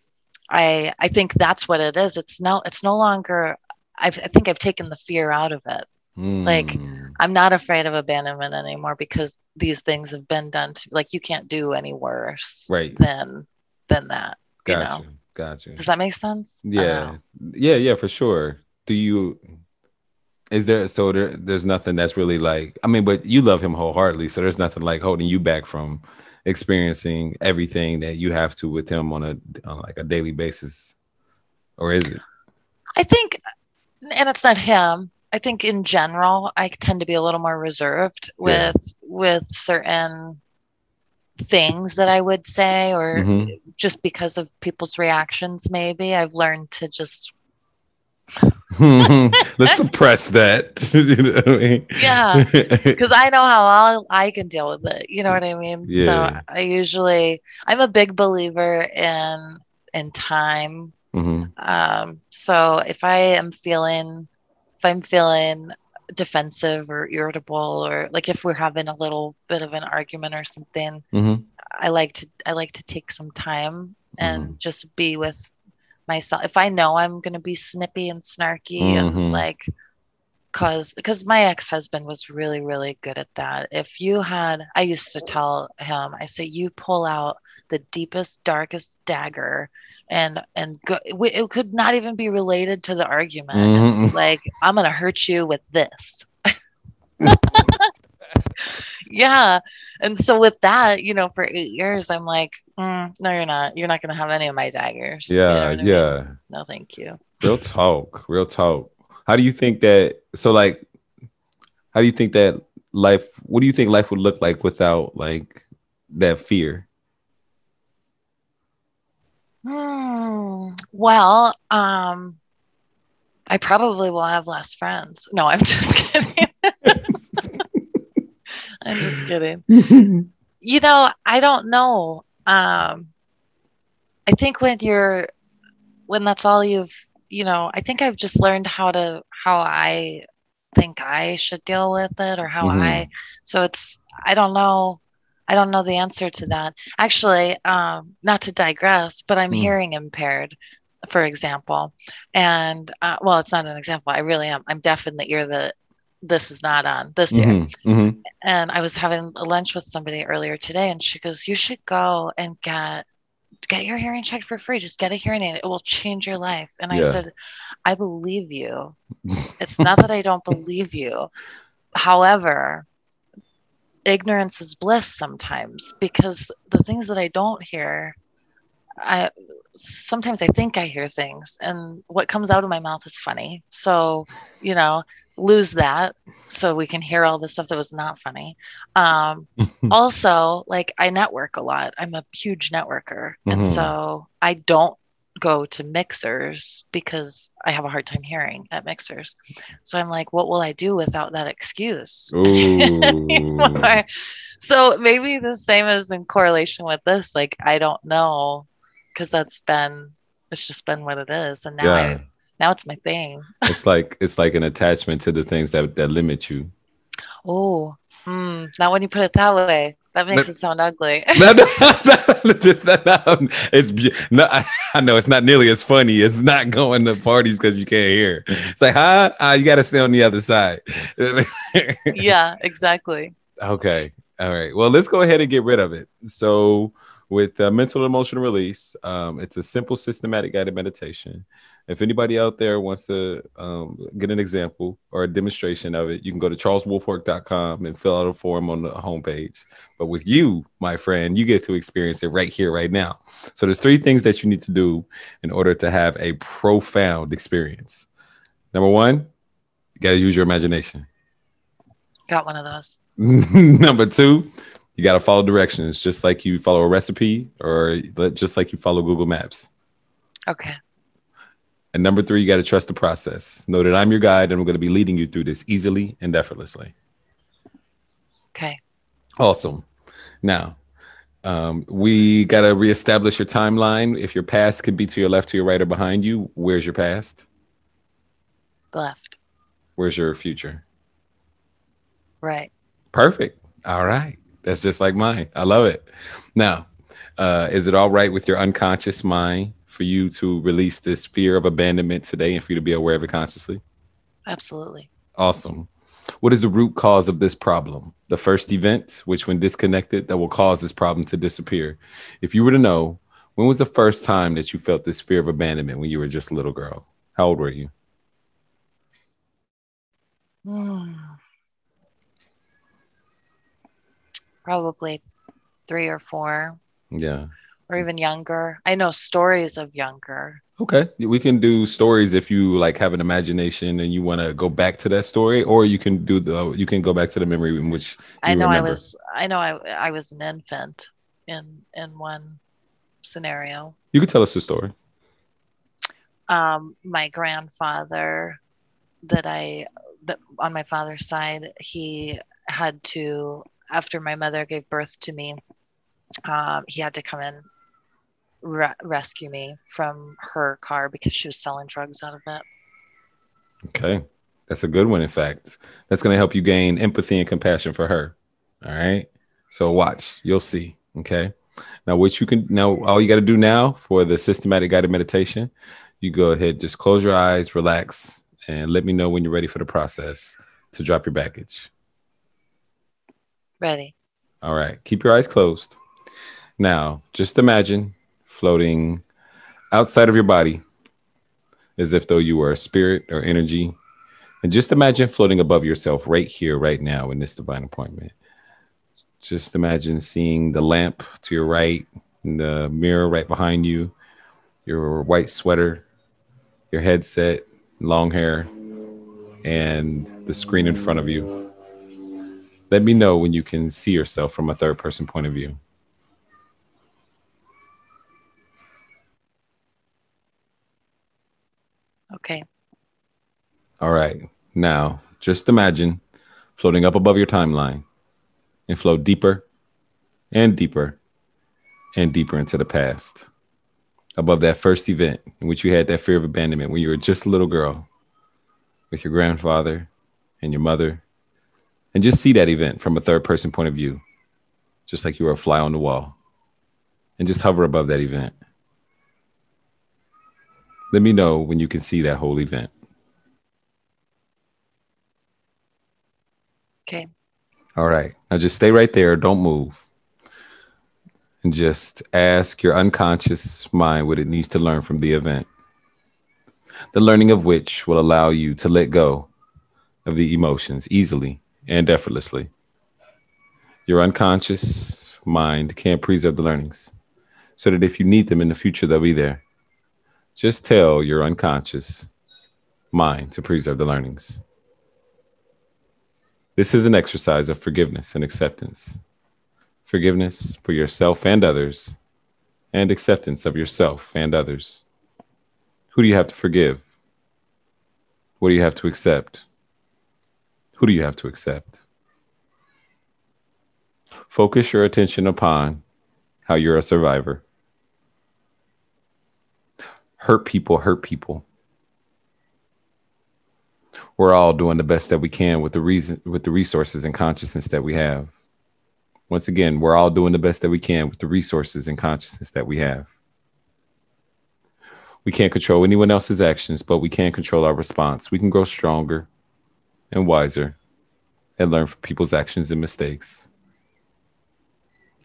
I I think that's what it is. It's no it's no longer. I've, I think I've taken the fear out of it. Like Mm. I'm not afraid of abandonment anymore because these things have been done to like you can't do any worse right. than than that. you Gotcha. know. Gotcha. Does that make sense? Yeah. Yeah, yeah, for sure. Do you is there so there there's nothing that's really like I mean, but you love him wholeheartedly, so there's nothing like holding you back from experiencing everything that you have to with him on a on like a daily basis. Or is it? I think, and it's not him. I think in general, I tend to be a little more reserved Yeah. with with certain things that I would say, or Mhm. just because of people's reactions. Maybe I've learned to just Let's suppress that. you know what I mean? Yeah. because I know how I'll, I can deal with it. You know what I mean? Yeah. So I usually I'm a big believer in in time. Mhm. Um, so if I am feeling if I'm feeling defensive or irritable or like if we're having a little bit of an argument or something, Mhm. I like to I like to take some time and Mhm. just be with myself. If I know I'm gonna be snippy and snarky Mhm. and like cause because my ex-husband was really, really good at that. If you had I used to tell him, I say you pull out the deepest, darkest dagger and and go, it it could not even be related to the argument. Mhm. Like I'm gonna hurt you with this. yeah and so with that you know for eight years i'm like "Mm, no you're not you're not going to have any of my daggers You know Yeah, I mean? yeah. no thank you Real talk, real talk. How do you think that? So, like, how do you think that life? What do you think life would look like without like that fear? Hmm. well um i probably will have less friends no i'm just kidding i'm just kidding. You know i don't know. Um i think when you're when that's all you've you know i think i've just learned how to how i think i should deal with it or how Mhm. i so it's i don't know. I don't know the answer to that. Actually um not to digress but i'm Mm. hearing impaired for example. And uh, well it's not an example. I really am. I'm deaf in the ear that this is not on this ear Mhm, mhm. and I was having a lunch with somebody earlier today, and she goes, "You should go and get get your hearing checked for free. Just get a hearing aid; it will change your life." And I said, "I believe you. It's not that I don't believe you. However, ignorance is bliss sometimes because the things that I don't hear." I sometimes I think I hear things, and what comes out of my mouth is funny. So, you know, lose that so we can hear all the stuff that was not funny. Um, also, like I network a lot. I'm a huge networker, and Mhm. so I don't go to mixers because I have a hard time hearing at mixers. So I'm like, what will I do without that excuse? So maybe the same as in correlation with this. Like I don't know because that's been it's just been what it is, and now yeah. I now it's my thing. It's like it's like an attachment to the things that that limit you. Oh, mm, now when you put it that way, that makes it sound ugly. no, no, no, just no, no, it's no. I, I know it's not nearly as funny. It's not going to parties because you can't hear. It's like, huh? Uh, you got to stay on the other side. yeah, exactly. okay. All right. Well, let's go ahead and get rid of it. So, with uh, mental and emotional release, um, it's a simple, systematic guided meditation. If anybody out there wants to um, get an example or a demonstration of it, you can go to charleswolfork.com and fill out a form on the homepage. But with you, my friend, you get to experience it right here, right now. So there's three things that you need to do in order to have a profound experience. Number one, you got to use your imagination. Got one of those. Number two, you got to follow directions, just like you follow a recipe or just like you follow Google Maps. Okay. And number three, you got to trust the process. Know that I'm your guide and I'm going to be leading you through this easily and effortlessly. Okay. Awesome. Now, um, we got to reestablish your timeline. If your past could be to your left, to your right, or behind you, where's your past? Left. Where's your future? Right. Perfect. All right. That's just like mine. I love it. Now, uh, is it all right with your unconscious mind for you to release this fear of abandonment today and for you to be aware of it consciously? Absolutely. Awesome. What is the root cause of this problem? The first event, which when disconnected, that will cause this problem to disappear. If you were to know, when was the first time that you felt this fear of abandonment when you were just a little girl? How old were you? Hmm. Probably three or four. Yeah. Or even younger. I know stories of younger. Okay. We can do stories if you like have an imagination and you want to go back to that story, or you can do the you can go back to the memory in which I know remember. I was I know I I was an infant in in one scenario. You could tell us the story. Um, my grandfather that I that on my father's side, he had to after my mother gave birth to me, um, he had to come in re- rescue me from her car because she was selling drugs out of it. Okay. That's a good one, in fact. That's going to help you gain empathy and compassion for her. All right. So watch, you'll see. Okay. Now, what you can now, all you got to do now for the systematic guided meditation, you go ahead, just close your eyes, relax, and let me know when you're ready for the process to drop your baggage. Ready. All right. Keep your eyes closed. Now, just imagine floating outside of your body as if though you were a spirit or energy. And just imagine floating above yourself right here, right now in this divine appointment. Just imagine seeing the lamp to your right, the mirror right behind you, your white sweater, your headset, long hair, and the screen in front of you. Let me know when you can see yourself from a third person point of view. Okay. All right. Now, just imagine floating up above your timeline and flow deeper and deeper and deeper into the past. Above that first event in which you had that fear of abandonment when you were just a little girl with your grandfather and your mother. And just see that event from a third person point of view, just like you were a fly on the wall. And just hover above that event. Let me know when you can see that whole event. Okay. All right. Now just stay right there. Don't move. And just ask your unconscious mind what it needs to learn from the event. The learning of which will allow you to let go of the emotions easily and effortlessly. Your unconscious mind can't preserve the learnings so that if you need them in the future, they'll be there. Just tell your unconscious mind to preserve the learnings. This is an exercise of forgiveness and acceptance. Forgiveness for yourself and others, and acceptance of yourself and others. Who do you have to forgive? What do you have to accept? Who do you have to accept? Focus your attention upon how you're a survivor. Hurt people hurt people. We're all doing the best that we can with the reason with the resources and consciousness that we have. Once again we're all doing the best that we can with the resources and consciousness that we have. We can't control anyone else's actions but we can control our response. We can grow stronger and wiser and learn from people's actions and mistakes.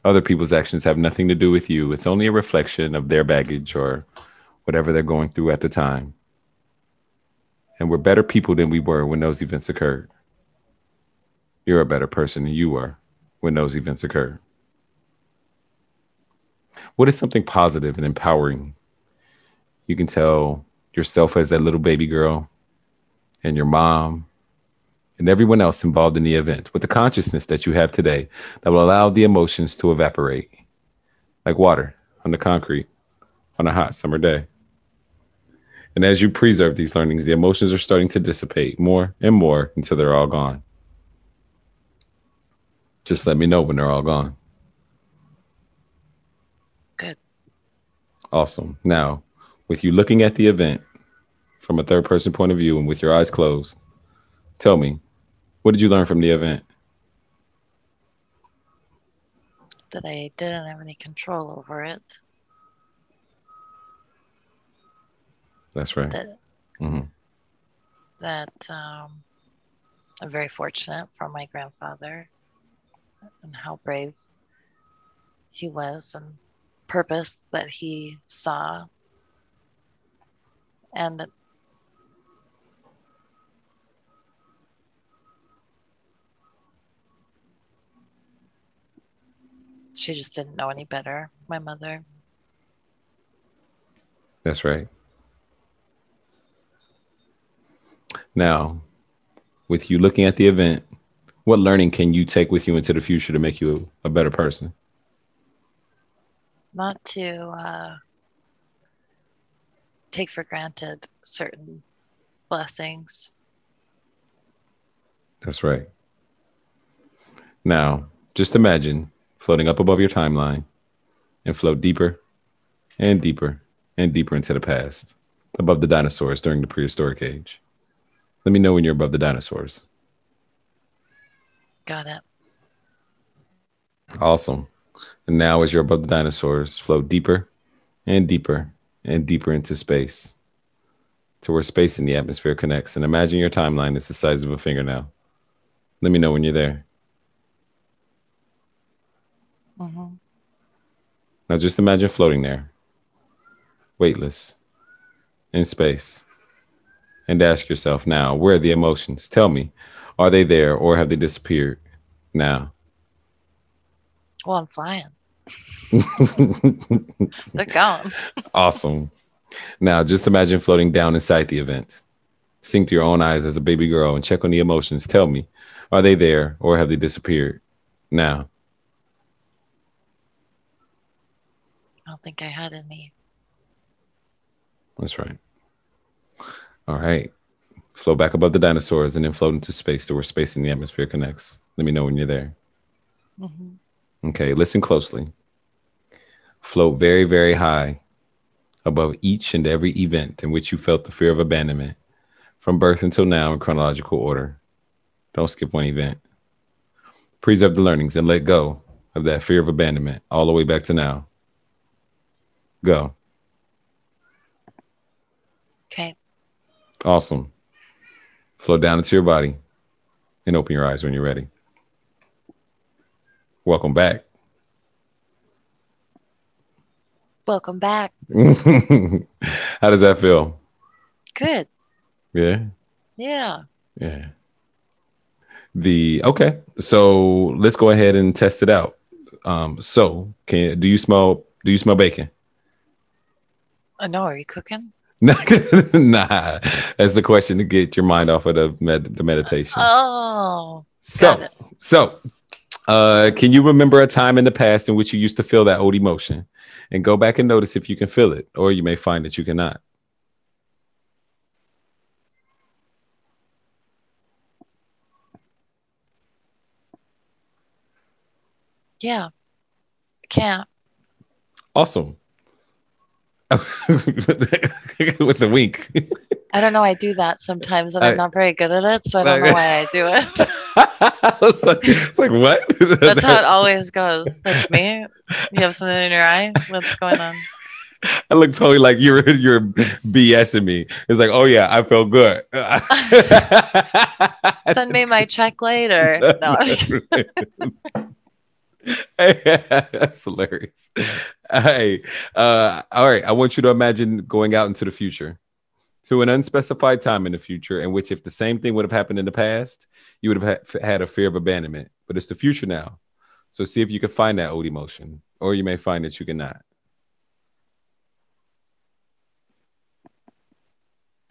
Other people's actions have nothing to do with you. It's only a reflection of their baggage or whatever they're going through at the time and we're better people than we were when those events occurred. You're a better person than you were when those events occurred. What is something positive and empowering you can tell yourself as that little baby girl and your mom and everyone else involved in the event with the consciousness that you have today that will allow the emotions to evaporate like water on the concrete on a hot summer day? And as you preserve these learnings, the emotions are starting to dissipate more and more until they're all gone. Just let me know when they're all gone. Good. Awesome. Now, with you looking at the event from a third person point of view and with your eyes closed, tell me, what did you learn from the event? that I didn't have any control over it. That's right. That, hmm that um, I'm very fortunate for my grandfather and how brave he was and purpose that he saw. And that she just didn't know any better, my mother. That's right. Now, with you looking at the event, what learning can you take with you into the future to make you a better person? Not to uh, take for granted certain blessings. That's right. Now, just imagine floating up above your timeline and float deeper and deeper and deeper into the past, above the dinosaurs during the prehistoric age. Let me know when you're above the dinosaurs. Got it. Awesome. And now, as you're above the dinosaurs, float deeper and deeper and deeper into space to where space and the atmosphere connects. And imagine your timeline is the size of a fingernail. Let me know when you're there. hmm Now, just imagine floating there, weightless, in space. And ask yourself now, where are the emotions? Tell me, are they there or have they disappeared now? Well, I'm flying. They're gone. Awesome. Now, just imagine floating down inside the event. Sing to your own eyes as a baby girl and check on the emotions. Tell me, are they there or have they disappeared now? I don't think I had any. That's right. All right. Float back above the dinosaurs and then float into space to where space and the atmosphere connects. Let me know when you're there. hmm Okay, listen closely. Float very, very high above each and every event in which you felt the fear of abandonment from birth until now in chronological order. Don't skip one event. Preserve the learnings and let go of that fear of abandonment all the way back to now. Go. Okay. Awesome. Flow down into your body and open your eyes when you're ready. Welcome back. Welcome back. How does that feel? Good. Yeah. Yeah. Yeah. The okay. So let's go ahead and test it out. Um, so can do you smell do you smell bacon? I know. Are you cooking? nah, that's the question to get your mind off of the med- the meditation. Oh, so so uh can you remember a time in the past in which you used to feel that old emotion? And go back and notice if you can feel it, or you may find that you cannot. yeah. Can't. Awesome. it was the wink. I don't know. I do that sometimes, and I- I'm not very good at it, so I don't know why I do it. I was like, it's like what? That's how it always goes. Like me, you have something in your eye. What's going on? I look totally like you're you're BSing me. It's like, oh yeah, I feel good. Send me my check later. No. That's hilarious. Hey, uh, all right. I want you to imagine going out into the future to an unspecified time in the future, in which if the same thing would have happened in the past, you would have ha- had a fear of abandonment. But it's the future now. So see if you can find that old emotion, or you may find that you cannot.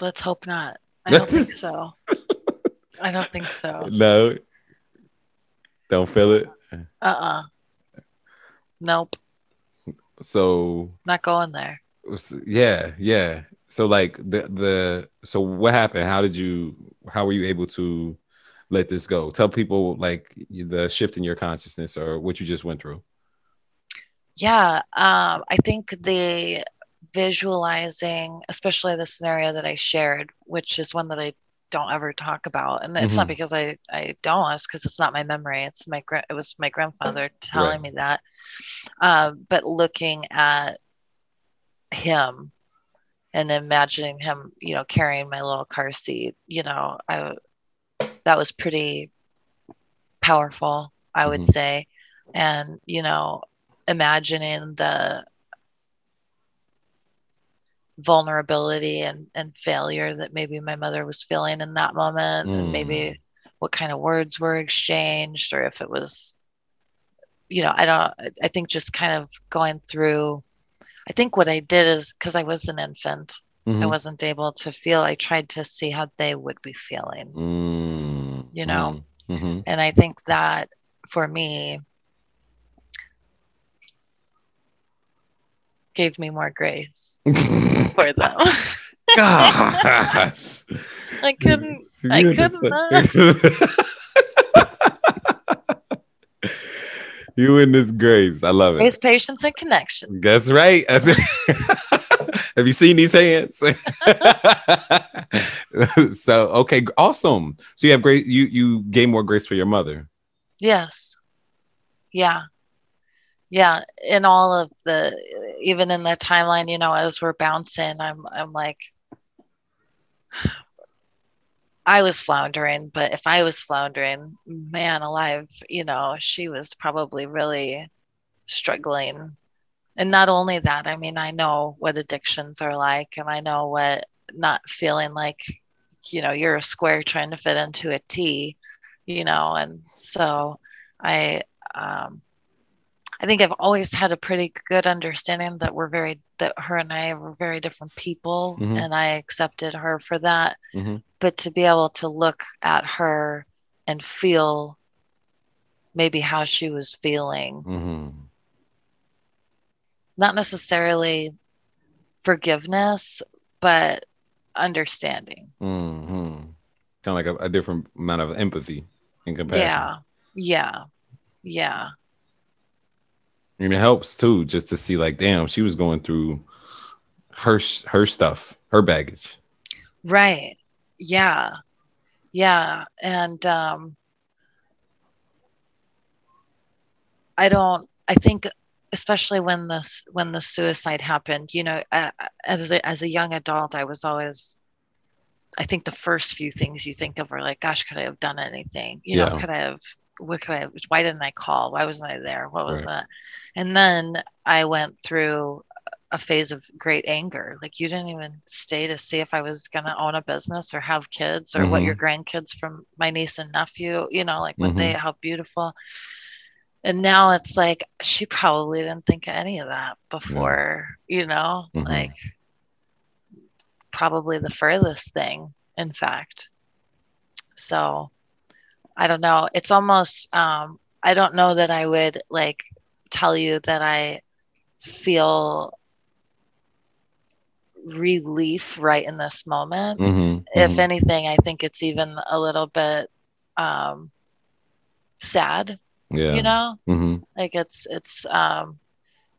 Let's hope not. I don't think so. I don't think so. No, don't feel it. Uh uh Nope. So Not going there. yeah yeah so like the the so what happened how did you how were you able to let this go tell people like the shift in your consciousness or what you just went through Yeah. Um, I think the visualizing, especially the scenario that I shared, which is one that I don't ever talk about. And it's not Mhm. because I I don't. It's because it's not my memory. It's my gra- it was my grandfather telling me that. Um, but looking at him and imagining him, you know, carrying my little car seat, you know, I that was pretty powerful, I would Mhm. say. And, you know, imagining the vulnerability and, and failure that maybe my mother was feeling in that moment and Mm. maybe what kind of words were exchanged or if it was you know i don't i think just kind of going through i think what i did is because i was an infant i Mhm. wasn't able to feel i tried to see how they would be feeling Mm, you know. mm, mhm. and i think that for me gave me more grace for them Gosh. i couldn't I couldn't you in this grace. I love it. grace patience and connection That's right. That's Have you seen these hands? so okay, awesome. So you have great. You you gain more grace for your mother. Yes. Yeah. Yeah. In all of the even in the timeline, you know, as we're bouncing, I'm I'm like I was floundering, but if I was floundering, man alive, you know, she was probably really struggling. And not only that, I mean, I know what addictions are like, and I know what not feeling like, you know, you're a square trying to fit into a T, you know, and so I um, I think I've always had a pretty good understanding that we're very that her and I were very different people, Mhm. and I accepted her for that. Mhm. But to be able to look at her and feel maybe how she was feeling, Mhm. not necessarily forgiveness, but understanding. Mhm. Kind of like a, a different amount of empathy and compassion. Yeah, yeah, yeah. And it helps too, just to see like, damn, she was going through her her stuff, her baggage. Right. Yeah. Yeah. And um I don't I think especially when this when the suicide happened, you know, uh, as a, as a young adult, I was always I think the first few things you think of are like, gosh, could I have done anything? You know, could I have what could I why didn't I call? Why wasn't I there? What was Right. that? And then I went through a phase of great anger. Like you didn't even stay to see if I was going to own a business or have kids or what Mhm. your grandkids from my niece and nephew, you know, like what they, how beautiful. And now it's like she probably didn't think of any of that before, you know, Mhm. like probably the furthest thing, in fact. So I don't know. It's almost, um, I don't know that I would like tell you that I feel relief right in this moment. Mhm. If Mhm. anything, I think it's even a little bit um, sad, yeah. you know? Mhm. Like it's, it's, um,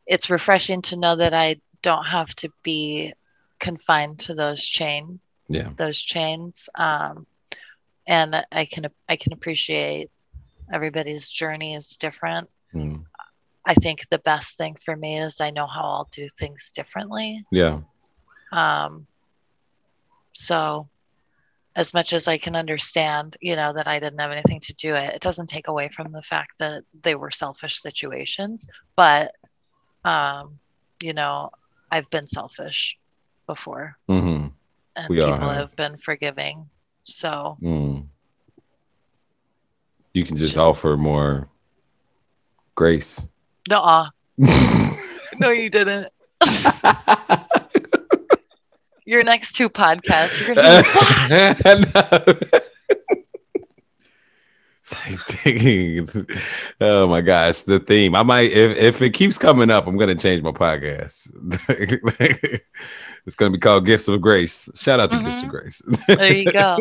it's refreshing to know that I don't have to be confined to those chain, Yeah. those chains. Um, and I can, I can appreciate everybody's journey is different. Mm. I think the best thing for me is I know how I'll do things differently. Yeah. Um, so, as much as I can understand, you know, that I didn't have anything to do it, it doesn't take away from the fact that they were selfish situations. But, um, you know, I've been selfish before, hmm and We people have. have been forgiving. So, Mm. You can just offer more grace. No, no, you didn't. Your next two podcasts, you're gonna be It's like, oh my gosh, the theme. I might if, if it keeps coming up, I'm gonna change my podcast. it's gonna be called Gifts of Grace. Shout out to Gifts of Mhm. Grace. there. You go.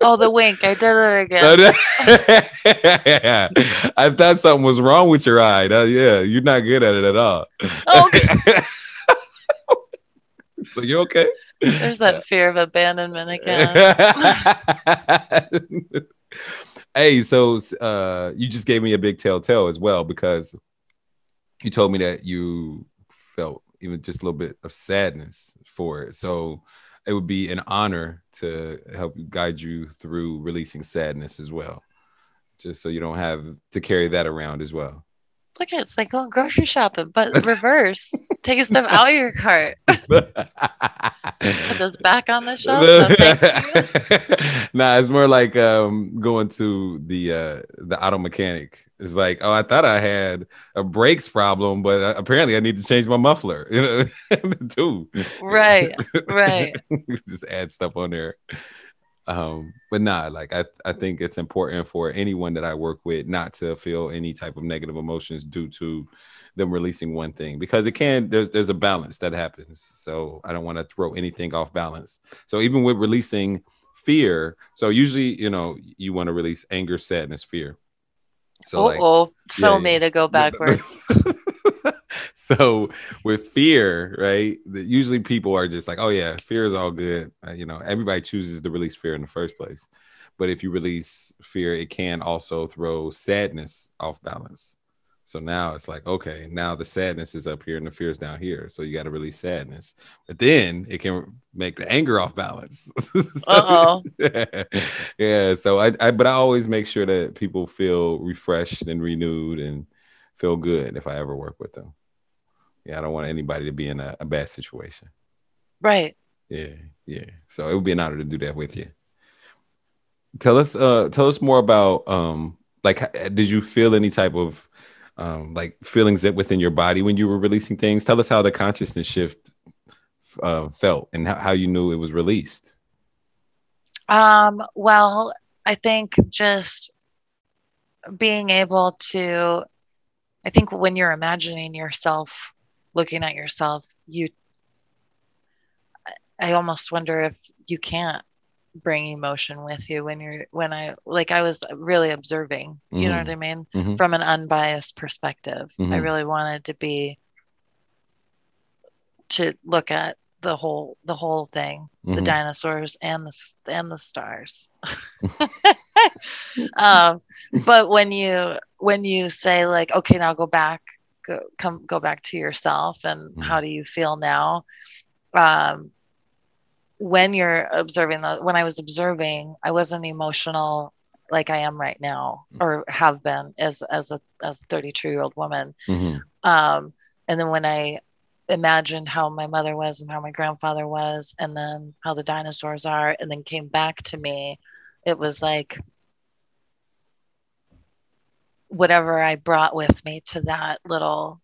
Oh, the wink! I did it again. I thought something was wrong with your eye. Uh, yeah, you're not good at it at all. Oh, so you okay? There's that fear of abandonment again. hey, so uh, you just gave me a big telltale as well because you told me that you felt even just a little bit of sadness for it. So it would be an honor to help guide you through releasing sadness as well, just so you don't have to carry that around as well. Look at it, it's like going grocery shopping, but reverse. Take a step out of your cart. Put this back on the shelf. No, nah, it's more like um, going to the uh, the auto mechanic. It's like, oh, I thought I had a brakes problem, but uh, apparently I need to change my muffler. You know, too. Right, right. Just add stuff on there. Um, but nah, like I, I think it's important for anyone that I work with not to feel any type of negative emotions due to them releasing one thing because it can there's there's a balance that happens. So I don't want to throw anything off balance. So even with releasing fear, so usually you know you want to release anger, sadness, fear. So oh, like, so yeah, me to go backwards. so with fear, right? Usually people are just like, oh yeah, fear is all good. Uh, you know, everybody chooses to release fear in the first place. But if you release fear, it can also throw sadness off balance. So now it's like, okay, now the sadness is up here and the fear is down here. So you got to release sadness. But then it can make the anger off balance. so, yeah. So I, I, but I always make sure that people feel refreshed and renewed and feel good if I ever work with them. Yeah, I don't want anybody to be in a, a bad situation. Right. Yeah, yeah. So it would be an honor to do that with you. Tell us, uh, tell us more about, um, like, did you feel any type of, um, like feelings that within your body when you were releasing things? Tell us how the consciousness shift uh, felt and how, how you knew it was released. Um, well, I think just being able to I think when you're imagining yourself, looking at yourself, you, I almost wonder if you can't bring emotion with you when you're, when I, like I was really observing, mm-hmm. you know what mm-hmm. I mean? Mm-hmm. From an unbiased perspective. Mm-hmm. I really wanted to be, to look at the whole the whole thing mm-hmm. the dinosaurs and the and the stars um, but when you when you say like okay now go back go come go back to yourself and mm-hmm. how do you feel now um, when you're observing the when i was observing i wasn't emotional like i am right now mm. or have been as as a as a 32 year old woman mm-hmm. um, and then when i imagined how my mother was and how my grandfather was and then how the dinosaurs are and then came back to me it was like whatever i brought with me to that little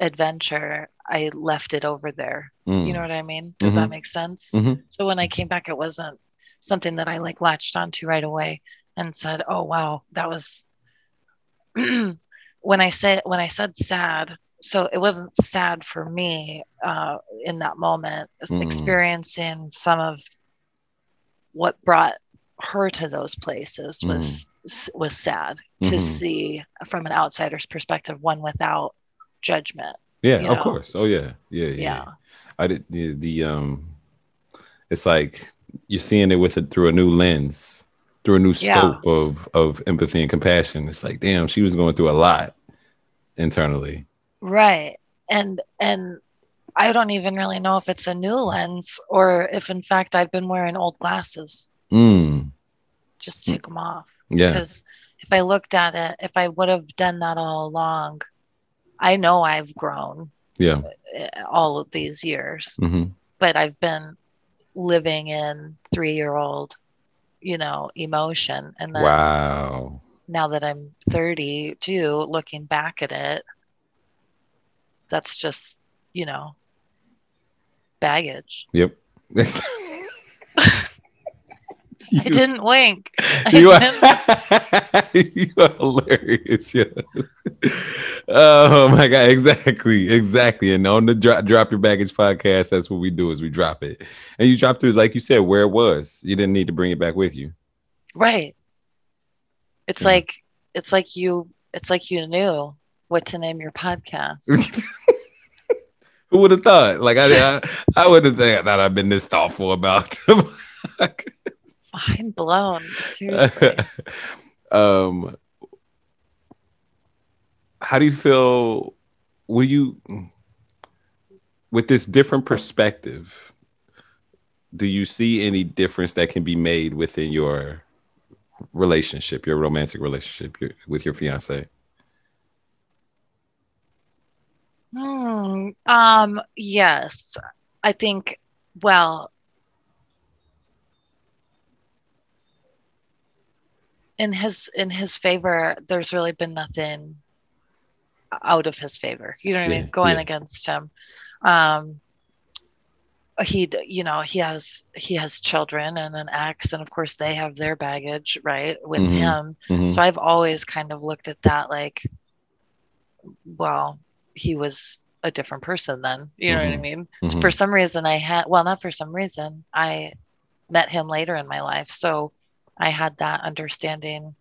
adventure i left it over there mm. you know what i mean does mm-hmm. that make sense mm-hmm. so when i came back it wasn't something that i like latched onto right away and said oh wow that was when i said when i said sad so it wasn't sad for me uh, in that moment mm. experiencing some of what brought her to those places was mm. was sad mm-hmm. to see from an outsider's perspective one without judgment yeah of know? course oh yeah. yeah yeah yeah i did the, the um it's like you're seeing it with it through a new lens through a new scope yeah. of of empathy and compassion it's like damn she was going through a lot internally Right. And and I don't even really know if it's a new lens or if in fact I've been wearing old glasses. Mm. Just take them off. Yeah. Because if I looked at it, if I would have done that all along, I know I've grown. Yeah. All of these years. Mm-hmm. But I've been living in three year old, you know, emotion. And then wow. now that I'm 32, looking back at it, that's just you know baggage yep I didn't wink. You are, you are hilarious. Yeah. Oh my god! Exactly, exactly. And on the drop, drop your baggage podcast, that's what we do is we drop it, and you drop through like you said where it was. You didn't need to bring it back with you. Right. It's yeah. like it's like you it's like you knew what to name your podcast. Who would have thought? Like I, I, I would have thought that I've been this thoughtful about. Mind blown. Seriously. um, how do you feel? Will you, with this different perspective, do you see any difference that can be made within your relationship, your romantic relationship your, with your fiance? Hmm, um, yes, I think. Well, in his in his favor, there's really been nothing out of his favor. You know what yeah, I mean? Going yeah. against him. Um, he you know he has he has children and an ex and of course they have their baggage right with mm-hmm. him mm-hmm. so i've always kind of looked at that like well he was a different person then you know mm-hmm. what i mm-hmm. mean mm-hmm. for some reason i had well not for some reason i met him later in my life so i had that understanding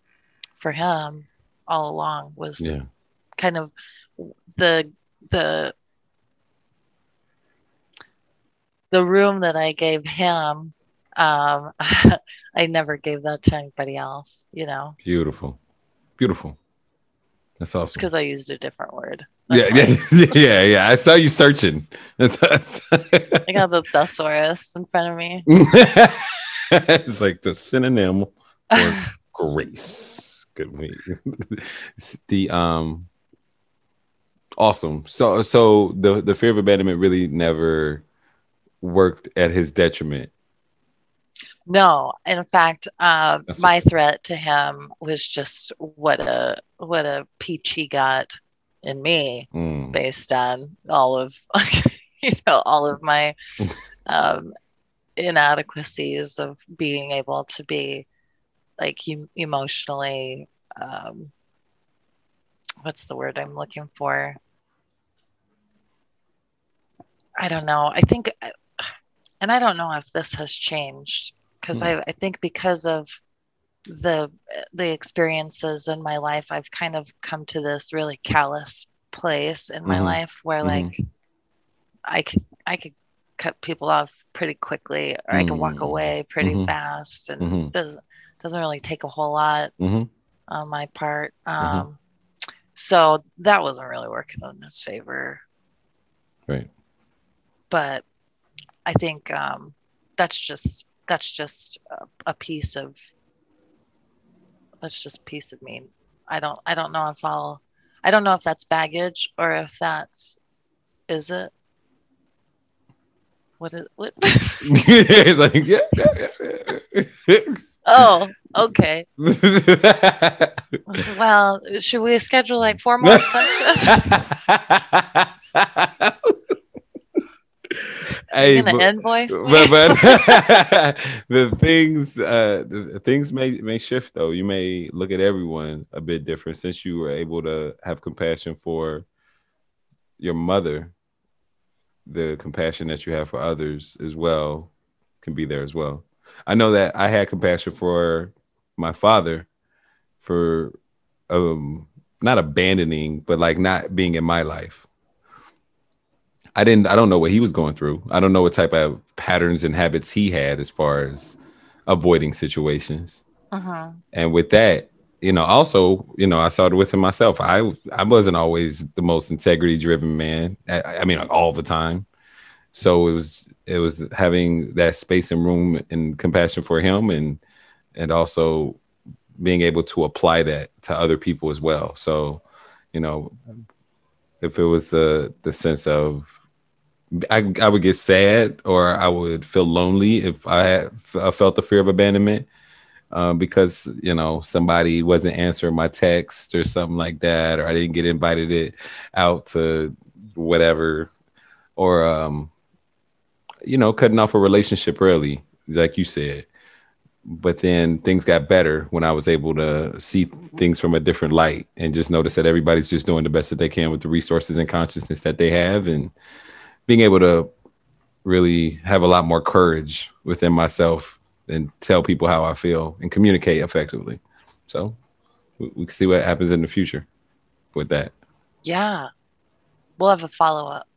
for him all along was yeah. kind of the the the room that I gave him, um, I never gave that to anybody else, you know. Beautiful. Beautiful. That's awesome. Because I used a different word. That's yeah, yeah, yeah, yeah. I saw you searching. I got the thesaurus in front of me. it's like the synonym for grace. Good the um awesome. So so the the fear of abandonment really never worked at his detriment. No, in fact, uh, my threat to him was just what a what a peach he got in me, mm. based on all of you know all of my um, inadequacies of being able to be like emotionally um, what's the word I'm looking for? I don't know. I think and I don't know if this has changed because mm. I, I think because of the the experiences in my life, I've kind of come to this really callous place in my mm-hmm. life where mm-hmm. like I could I could cut people off pretty quickly or mm-hmm. I can walk mm. away pretty mm-hmm. fast and mm-hmm. doesn't doesn't really take a whole lot mm-hmm. on my part. Um, so that wasn't really working in his favor. Right. But I think um, that's just that's just a, a, piece of that's just piece of me. I don't I don't know if I'll I don't know if that's baggage or if that's is it what is what? It's like yeah, yeah, yeah. oh okay. Well should we schedule like four more? Hey, but, invoice but, but the things uh the things may may shift though. You may look at everyone a bit different since you were able to have compassion for your mother the compassion that you have for others as well can be there as well i know that i had compassion for my father for um not abandoning but like not being in my life I didn't. I don't know what he was going through. I don't know what type of patterns and habits he had as far as avoiding situations. Uh-huh. And with that, you know, also, you know, I it with him myself. I I wasn't always the most integrity driven man. I, I mean, all the time. So it was it was having that space and room and compassion for him, and and also being able to apply that to other people as well. So, you know, if it was the the sense of I, I would get sad or I would feel lonely if I had I felt the fear of abandonment um, because you know somebody wasn't answering my text or something like that, or I didn't get invited it out to whatever, or um, you know cutting off a relationship early, like you said. But then things got better when I was able to see things from a different light and just notice that everybody's just doing the best that they can with the resources and consciousness that they have and being able to really have a lot more courage within myself and tell people how I feel and communicate effectively. So we, we can see what happens in the future with that. Yeah. We'll have a follow up.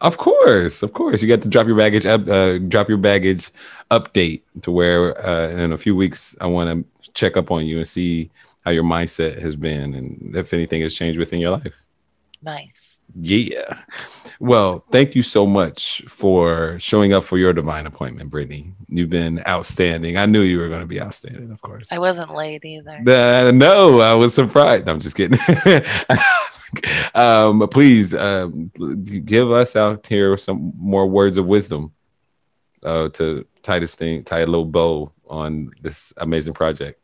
Of course, of course. You got to drop your baggage up, uh, drop your baggage update to where uh, in a few weeks I want to check up on you and see how your mindset has been and if anything has changed within your life. Nice. Yeah. Well, thank you so much for showing up for your divine appointment, Brittany. You've been outstanding. I knew you were going to be outstanding, of course. I wasn't late either. Uh, no, I was surprised. No, I'm just kidding. um, please um, give us out here some more words of wisdom uh, to tie this thing, tie a little bow on this amazing project.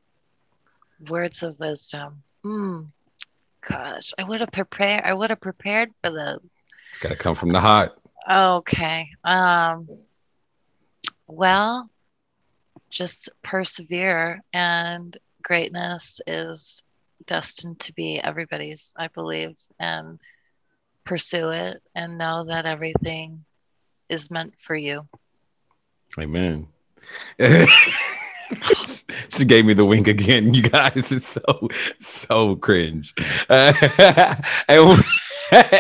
Words of wisdom. Hmm gosh, I would have prepared. I would have prepared for this. It's got to come from the heart. Okay. Um. Well, just persevere, and greatness is destined to be everybody's, I believe, and pursue it, and know that everything is meant for you. Amen. she gave me the wink again. You guys, it's so so cringe. Uh, and,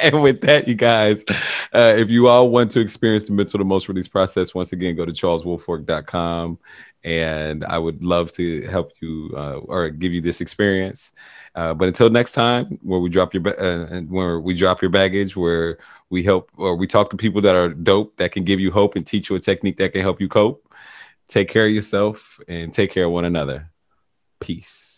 and, with that, you guys, uh, if you all want to experience the mental emotional release process, once again, go to charleswolfork.com and I would love to help you uh, or give you this experience. Uh, but until next time, where we drop your uh, where we drop your baggage, where we help or we talk to people that are dope that can give you hope and teach you a technique that can help you cope. Take care of yourself and take care of one another. Peace.